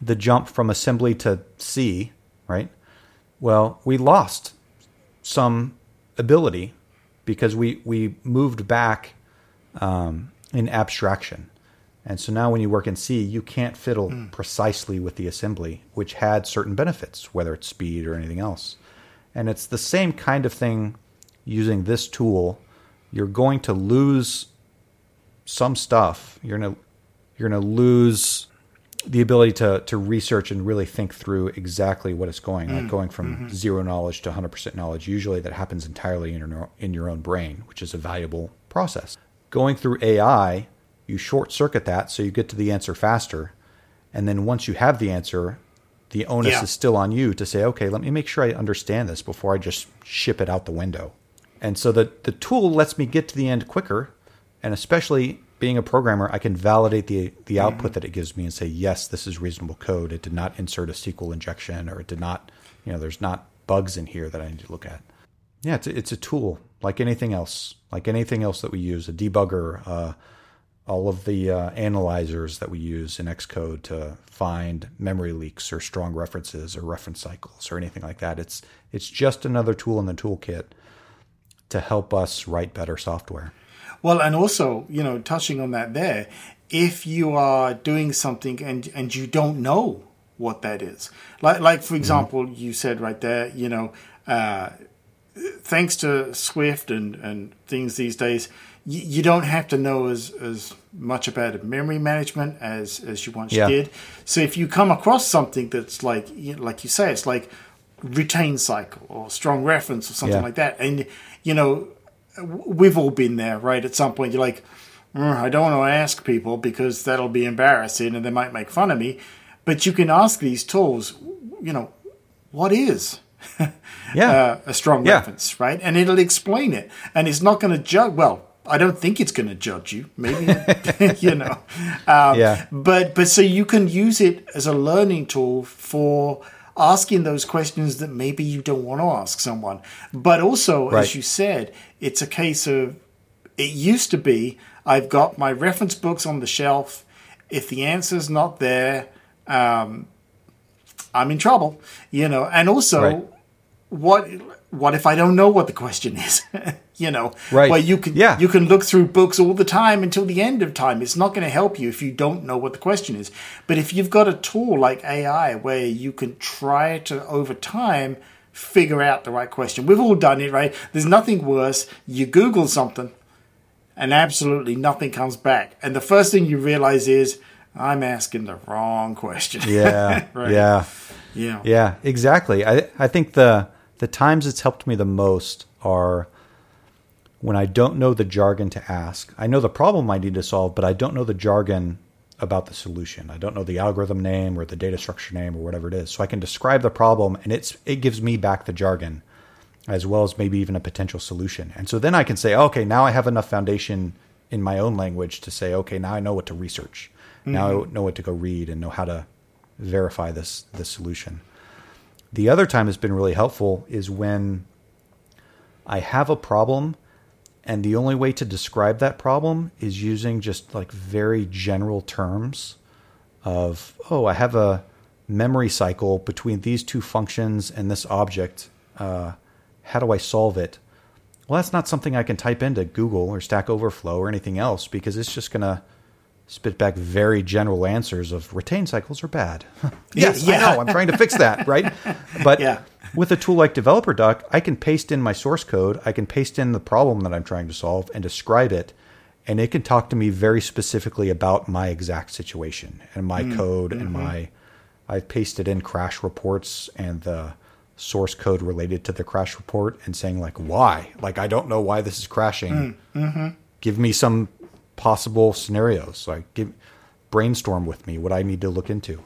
S2: the jump from assembly to C, right? Well, we lost some ability because we we moved back um, in abstraction. And so now when you work in C, you can't fiddle
S1: Hmm.
S2: precisely with the assembly, which had certain benefits, whether it's speed or anything else. And it's the same kind of thing using this tool. You're going to lose some stuff. You're gonna you're gonna lose the ability to to research and really think through exactly what it's going like mm. going from mm-hmm. zero knowledge to 100% knowledge. Usually that happens entirely in your in your own brain which is a valuable process. Going through AI you short circuit that so you get to the answer faster. And then once you have the answer the onus
S1: Yeah.
S2: is still on you to say okay let me make sure I understand this before I just ship it out the window and so the the tool lets me get to the end quicker and especially being a programmer, I can validate the the output that it gives me and say, yes, this is reasonable code. It did not insert a SQL injection, or it did not, you know, there's not bugs in here that I need to look at. Yeah, it's a, it's a tool like anything else, like anything else that we use, a debugger, uh, all of the uh, analyzers that we use in Xcode to find memory leaks or strong references or reference cycles or anything like that. It's it's just another tool in the toolkit to help us write better software.
S1: Well, and also, you know, touching on that there, if you are doing something and and you don't know what that is, like like for example, you said right there, you know, uh, thanks to Swift and and things these days, you, you don't have to know as as much about memory management as as you once
S2: Yeah.
S1: did. So if you come across something that's like you know, like you say, it's like retain cycle or strong reference or something
S2: Yeah.
S1: like that, and you know we've all been there, right? At some point, you're like, "Mm, I don't want to ask people because that'll be embarrassing and they might make fun of me. But you can ask these tools, you know, what is
S2: Yeah.
S1: uh, a strong
S2: Yeah.
S1: reference, right? And it'll explain it. And it's not going to judge, well, I don't think it's going to judge you. Maybe, you know. Um,
S2: Yeah.
S1: But, but so you can use it as a learning tool for asking those questions that maybe you don't want to ask someone. But also,
S2: Right.
S1: as you said, it's a case of it used to be I've got my reference books on the shelf. If the answer's not there, um, I'm in trouble, you know. And also,
S2: Right.
S1: what what if I don't know what the question is? you know,
S2: Right.
S1: Well, you can
S2: Yeah.
S1: you can look through books all the time until the end of time. It's not going to help you if you don't know what the question is. But if you've got a tool like AI where you can try to over time figure out the right question, we've all done it, right? There's nothing worse. You Google something and absolutely nothing comes back, and the first thing you realize is I'm asking the wrong question.
S2: Yeah.
S1: Right.
S2: Yeah.
S1: yeah,
S2: Yeah, exactly. I I think the the times it's helped me the most are when I don't know the jargon to ask. I know the problem I need to solve, but I don't know the jargon about the solution. I don't know the algorithm name or the data structure name or whatever it is. So I can describe the problem and it's it gives me back the jargon as well as maybe even a potential solution. And so then I can say, okay, now I have enough foundation in my own language to say, okay, now I know what to research. Now I mm-hmm. know what to go read and know how to verify this this solution. The other time it's been really helpful is when I have a problem And the only way to describe that problem is using just like very general terms of, oh, I have a memory cycle between these two functions and this object. Uh, how do I solve it? Well, that's not something I can type into Google or Stack Overflow or anything else because it's just going to spit back very general answers of retain cycles are bad. yes, yeah. I know. I'm trying to fix that, right? But yeah. With a tool like DeveloperDuck, I can paste in my source code, I can paste in the problem that I'm trying to solve and describe it, and it can talk to me very specifically about my exact situation and my mm. code mm-hmm. and my. I've pasted in crash reports and the source code related to the crash report and saying like why like i don't know why this is crashing mm, mm-hmm. give me some possible scenarios like give brainstorm with me what i need to look into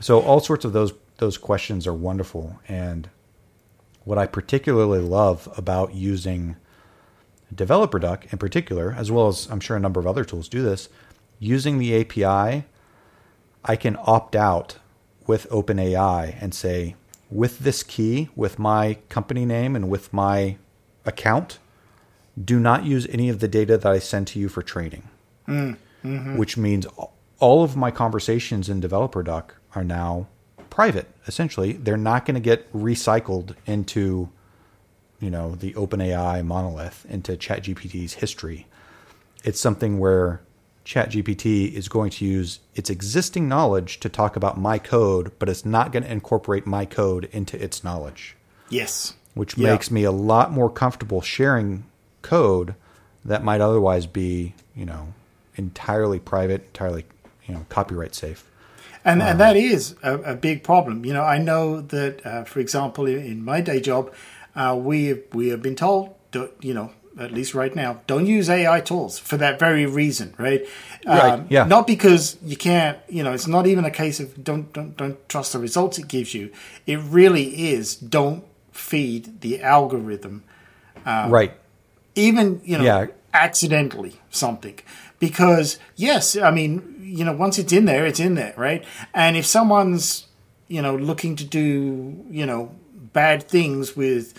S2: so all sorts of those those questions are wonderful and what i particularly love about using Developer Duck in particular as well as i'm sure a number of other tools do this using the api i can opt out with openai and say with this key, with my company name and with my account, do not use any of the data that I send to you for training. Mm, mm-hmm. Which means all of my conversations in Developer Duck are now private. Essentially, they're not going to get recycled into, you know, the OpenAI monolith into ChatGPT's history. It's something where ChatGPT is going to use its existing knowledge to talk about my code, but it's not going to incorporate my code into its knowledge.
S1: Yes.
S2: Which yeah. makes me a lot more comfortable sharing code that might otherwise be, you know, entirely private, entirely, you know, copyright safe.
S1: And, um, and that is a, a, big problem. You know, I know that, uh, for example, in my day job, uh, we we have been told, you know, at least right now, don't use AI tools for that very reason, right?
S2: Right. Um, yeah.
S1: Not because you can't, you know, it's not even a case of don't don't don't trust the results it gives you. It really is don't feed the algorithm.
S2: Um, right.
S1: Even you know, yeah. Accidentally something, because yes, I mean, you know, once it's in there, it's in there, right? And if someone's you know looking to do you know bad things with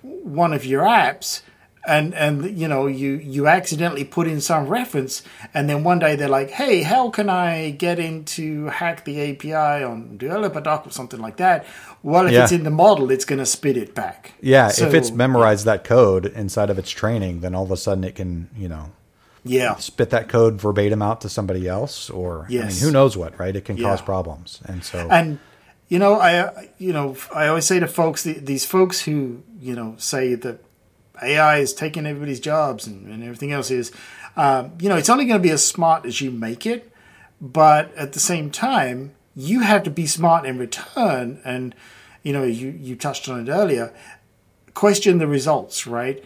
S1: one of your apps and and you know you you accidentally put in some reference and then one day they're like hey how can i get into hack the api on DeveloperDuck or something like that well if yeah. it's in the model it's going to spit it back
S2: yeah so, if it's memorized yeah. that code inside of its training then all of a sudden it can you know
S1: yeah
S2: spit that code verbatim out to somebody else or yes. i mean who knows what right it can yeah. cause problems and so
S1: and you know i you know i always say to folks these folks who you know say that AI is taking everybody's jobs and, and everything else is, um, you know, it's only going to be as smart as you make it. But at the same time, you have to be smart in return. And, you know, you, you touched on it earlier. Question the results, right?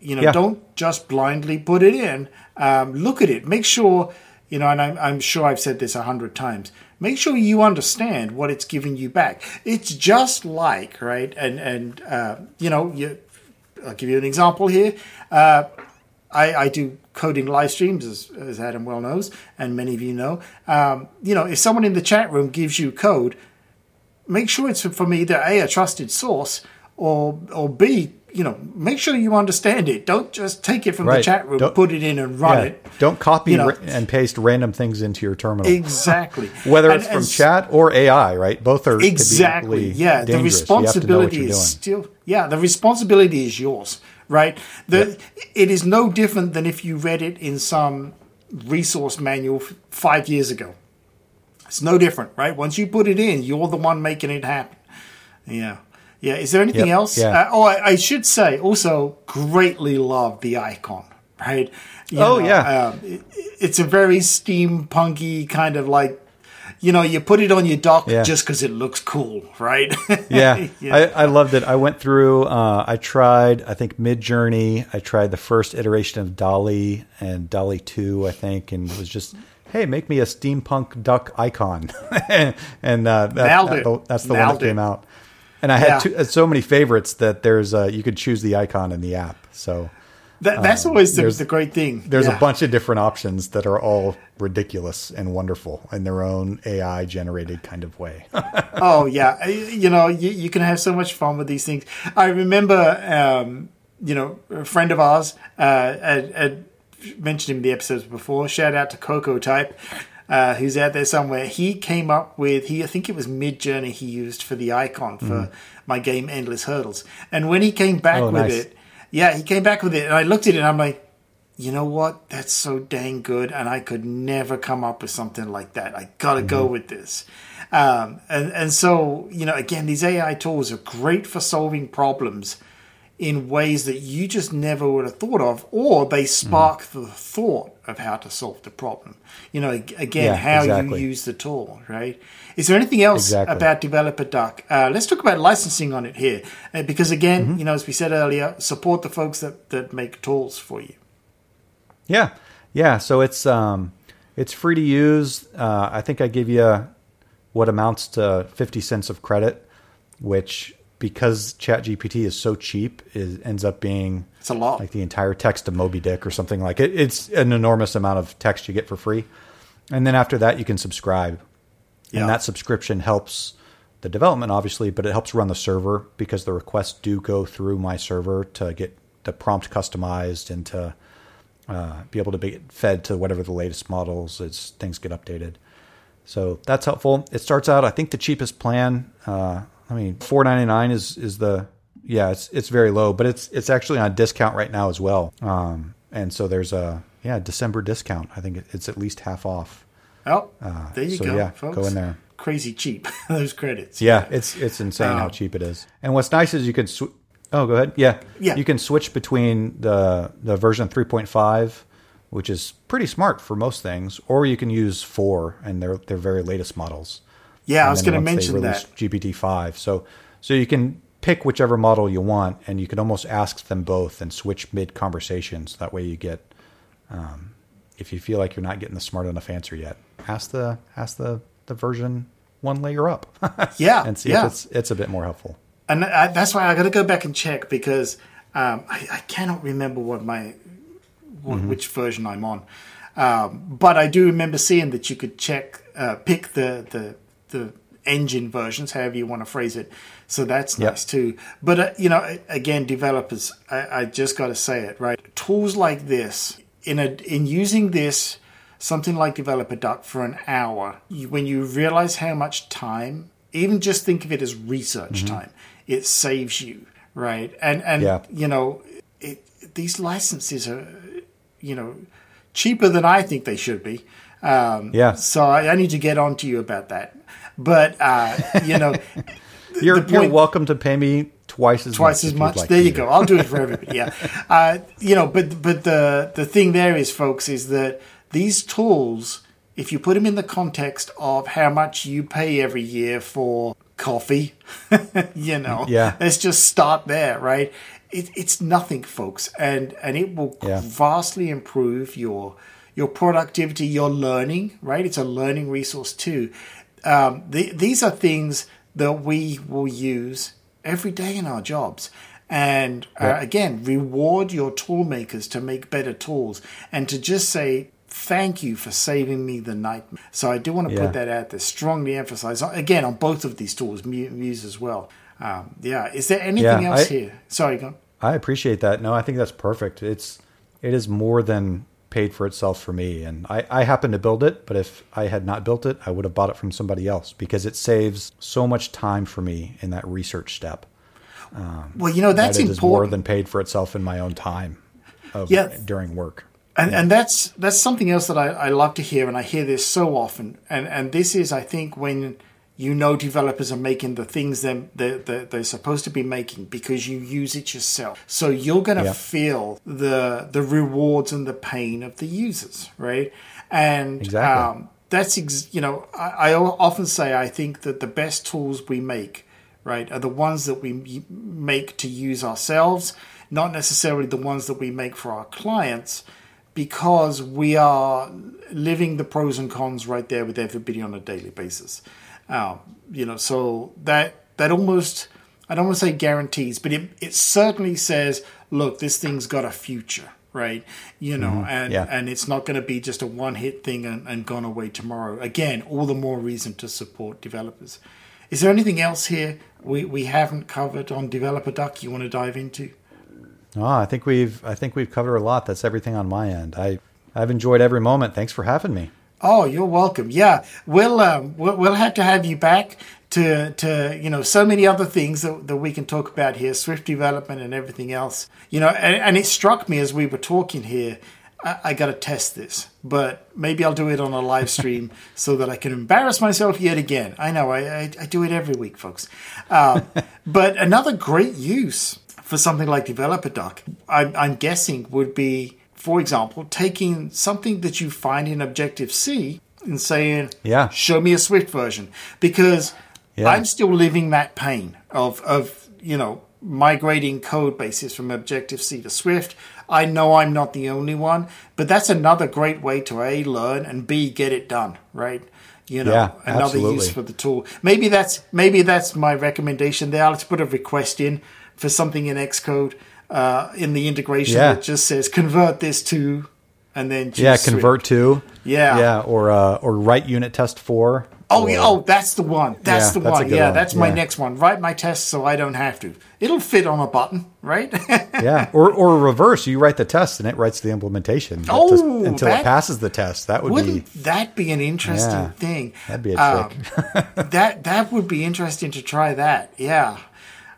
S1: You know, yeah. don't just blindly put it in. Um, look at it. Make sure, you know, and I'm, I'm sure I've said this a hundred times. Make sure you understand what it's giving you back. It's just like, right? And, and, uh, you know, you, I'll give you an example here. Uh, I, I, do coding live streams, as, as, Adam well knows, and many of you know. Um, you know, if someone in the chat room gives you code, make sure it's from either a a trusted source or or b you know, make sure you understand it. Don't just take it from right. the chat room, Don't, put it in and run yeah. it.
S2: Don't copy you know. and paste random things into your terminal.
S1: Exactly.
S2: Whether and, it's from chat or AI, right? Both are
S1: exactly. Yeah, the responsibility is still yeah, the responsibility is yours, right? The yeah. it is no different than if you read it in some resource manual five years ago. It's no different, right? Once you put it in, you're the one making it happen. Yeah. Yeah. Is there anything yep. else? Yeah. Uh, oh, I, I, should say also greatly love the icon. Right.
S2: You oh know, yeah.
S1: Um, it, it's a very steampunky kind of like you know, you put it on your dock yeah. just because it looks cool, right?
S2: yeah, yeah. I, I, loved it. I went through. Uh, I tried. I think Midjourney. I tried the first iteration of DALL-E and DALL-E Two. I think, and it was just hey, make me a steampunk duck icon, and uh, that, that, that's the Nailed one that came out. And I had yeah. two, uh, so many favorites that there's uh, you could choose the icon in the app. So
S1: that, that's um, always the, the, great thing.
S2: There's yeah. a bunch of different options that are all ridiculous and wonderful in their own AI generated kind of way.
S1: oh yeah, you know you, you, can have so much fun with these things. I remember um, you know, a friend of ours, uh, had, had mentioned him in the episodes before. Shout out to Coco Type. Uh, who's out there somewhere? He came up with he I think it was Midjourney he used for the icon for mm. my game Endless Hurdles. And when he came back oh, with nice. it, yeah, he came back with it, and I looked at it and I'm like, you know what? That's so dang good, and I could never come up with something like that. I gotta mm-hmm. go with this. Um, and and so you know, again, these AI tools are great for solving problems in ways that you just never would have thought of, or they spark mm. the thought of how to solve the problem. You know, again, yeah, how exactly. you use the tool, right? Is there anything else exactly. about Developer Duck? Uh, let's talk about licensing on it here, uh, because again, mm-hmm. you know, as we said earlier, support the folks that that make tools for you.
S2: Yeah, yeah. So it's um, it's free to use. Uh, I think I give you what amounts to fifty cents of credit, which because ChatGPT is so cheap, is ends up being
S1: it's a lot
S2: like the entire text of Moby Dick or something like it. It's an enormous amount of text you get for free, and then after that you can subscribe, yeah. and that subscription helps the development obviously, but it helps run the server because the requests do go through my server to get the prompt customized and to uh, be able to be fed to whatever the latest models as things get updated. So that's helpful. It starts out, I think, the cheapest plan. Uh, I mean, four ninety nine is is the yeah, it's it's very low, but it's it's actually on discount right now as well. Um, and so there's a yeah December discount. I think it's at least half off.
S1: Oh, uh, there you
S2: so
S1: go.
S2: Yeah,
S1: folks.
S2: go in there.
S1: Crazy cheap those credits.
S2: Yeah, it's it's insane how um, cheap it is. And what's nice is you can. Sw- oh, go ahead. Yeah,
S1: yeah.
S2: You can switch between the the version three point five which is pretty smart for most things, or you can use four and their their very latest models.
S1: Yeah, I was going to mention that
S2: GPT five. So so you can pick whichever model you want, and you can almost ask them both and switch mid conversations. That way, you get um, if you feel like you're not getting the smart enough answer yet, ask the ask the the version one layer up.
S1: yeah,
S2: and see
S1: yeah.
S2: if it's it's a bit more helpful.
S1: And I, that's why I got to go back and check because um, I, I, cannot remember what my what, mm-hmm. which version I'm on. Um, but I do remember seeing that you could check, uh, pick the, the the engine versions, however you want to phrase it. So that's yep. nice too. But uh, you know, again, developers, I, I just got to say it right. Tools like this, in a in using this, something like Developer Duck for an hour, you, when you realize how much time, even just think of it as research mm-hmm. time, it saves you, right? And and yeah. you know, it, these licenses are, you know, cheaper than I think they should be. Um,
S2: yeah.
S1: So I, I, need to get on to you about that. But uh, you know,
S2: you're point, you're welcome to pay me twice as
S1: twice
S2: much
S1: as much. Like there you go. I'll do it for everybody. Yeah. Uh, you know, but but the the thing there is, folks, is that these tools, if you put them in the context of how much you pay every year for coffee, you know,
S2: yeah.
S1: let's just start there, right? It, it's nothing, folks, and and it will yeah. vastly improve your your productivity, your learning, right? It's a learning resource too. Um, the, these are things that we will use every day in our jobs. And uh, again, reward your tool makers to make better tools and to just say, thank you for saving me the nightmare. So I do want to yeah. put that out there, strongly emphasize, again, on both of these tools, Muse as well. Um, yeah. Is there anything yeah, else I, here? Sorry, go on.
S2: I appreciate that. No, I think that's perfect. It's, it is more than paid for itself for me. And I, I happen to build it, but if I had not built it, I would have bought it from somebody else because it saves so much time for me in that research step.
S1: Um, well, you know that's
S2: that
S1: important.
S2: more than paid for itself in my own time. Of, yeah. during work.
S1: And, yeah. and that's that's something else that I, I love to hear, and I hear this so often. And and this is, I think, when you know developers are making the things they're, they're, they're, supposed to be making because you use it yourself. So you're going to yeah. feel the the rewards and the pain of the users, right? And
S2: exactly. um,
S1: that's ex- you know I, I, often say I think that the best tools we make, right, are the ones that we make to use ourselves, not necessarily the ones that we make for our clients. Because we are living the pros and cons right there with everybody on a daily basis. Um, you know, so that that almost I don't want to say guarantees, but it it certainly says, look, this thing's got a future, right? You know, mm-hmm. and
S2: yeah.
S1: and it's not going to be just a one hit thing and, and gone away tomorrow. Again, all the more reason to support developers. Is there anything else here we, we haven't covered on Developer Duck you want to dive into?
S2: Oh, I think we've I think we've covered a lot. That's everything on my end. I I've enjoyed every moment. Thanks for having me.
S1: Oh, you're welcome. Yeah, we'll um, we'll, we'll have to have you back to to you know so many other things that, that we can talk about here, Swift development and everything else. You know, and, and it struck me as we were talking here. I, I got to test this, but maybe I'll do it on a live stream so that I can embarrass myself yet again. I know I, I, I do it every week, folks. Uh, but another great use for something like Developer Duck, I'm, I'm guessing, would be for example, taking something that you find in Objective C and saying,
S2: "Yeah,
S1: show me a Swift version," because yeah. I'm still living that pain of of you know migrating code bases from Objective C to Swift. I know I'm not the only one, but that's another great way to a learn and b get it done. Right. You know,
S2: yeah,
S1: another
S2: absolutely.
S1: use for the tool. Maybe that's maybe that's my recommendation there. Let's put a request in for something in Xcode uh, in the integration yeah. that just says convert this to, and then
S2: yeah, convert to
S1: yeah
S2: yeah or uh, or write unit test for.
S1: Oh,
S2: or,
S1: oh, that's the one. That's
S2: yeah,
S1: the
S2: that's
S1: one. Yeah,
S2: one.
S1: that's
S2: yeah.
S1: my next one. Write my test so I don't have to. It'll fit on a button, right?
S2: yeah, or or reverse. You write the test and it writes the implementation.
S1: Oh,
S2: until
S1: that,
S2: it passes the test. That would
S1: wouldn't
S2: be
S1: that be an interesting
S2: yeah,
S1: thing?
S2: That'd be a um, trick.
S1: that that would be interesting to try that. Yeah.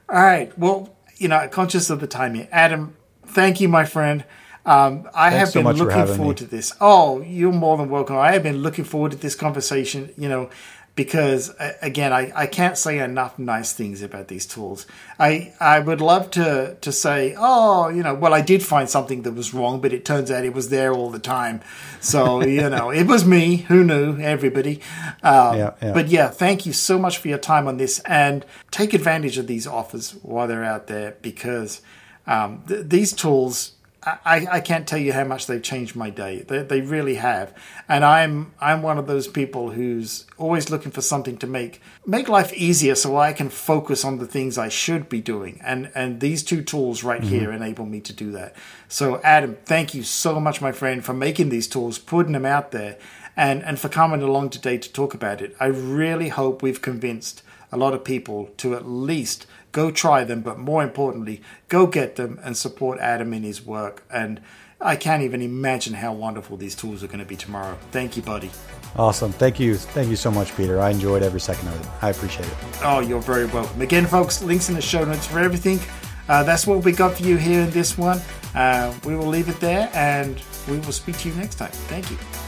S1: All right. Well, you know, conscious of the time here, Adam thank you, my friend. Um, I
S2: Thanks
S1: have
S2: so
S1: been looking forward
S2: me.
S1: to this. Oh, you're more than welcome. I have been looking forward to this conversation, you know, because again, I, I can't say enough nice things about these tools. I, I would love to, to say, oh, you know, well, I did find something that was wrong, but it turns out it was there all the time. So, you know, it was me. Who knew? Everybody. Um,
S2: yeah, yeah.
S1: But yeah, thank you so much for your time on this and take advantage of these offers while they're out there because um, th- these tools, I, I, can't tell you how much they've changed my day. They, they, really have, and I'm I'm one of those people who's always looking for something to make make life easier, so I can focus on the things I should be doing. And and these two tools right mm-hmm. here enable me to do that. So Adam, thank you so much, my friend, for making these tools, putting them out there, and and for coming along today to talk about it. I really hope we've convinced a lot of people to at least go try them, but more importantly, go get them and support Adam in his work. And I can't even imagine how wonderful these tools are going to be tomorrow. Thank you, buddy.
S2: Awesome. Thank you. Thank you so much, Peter. I enjoyed every second of it. I appreciate it.
S1: Oh, you're very welcome. Again, folks, links in the show notes for everything. Uh, that's what we got for you here in this one. Uh, we will leave it there and we will speak to you next time. Thank you.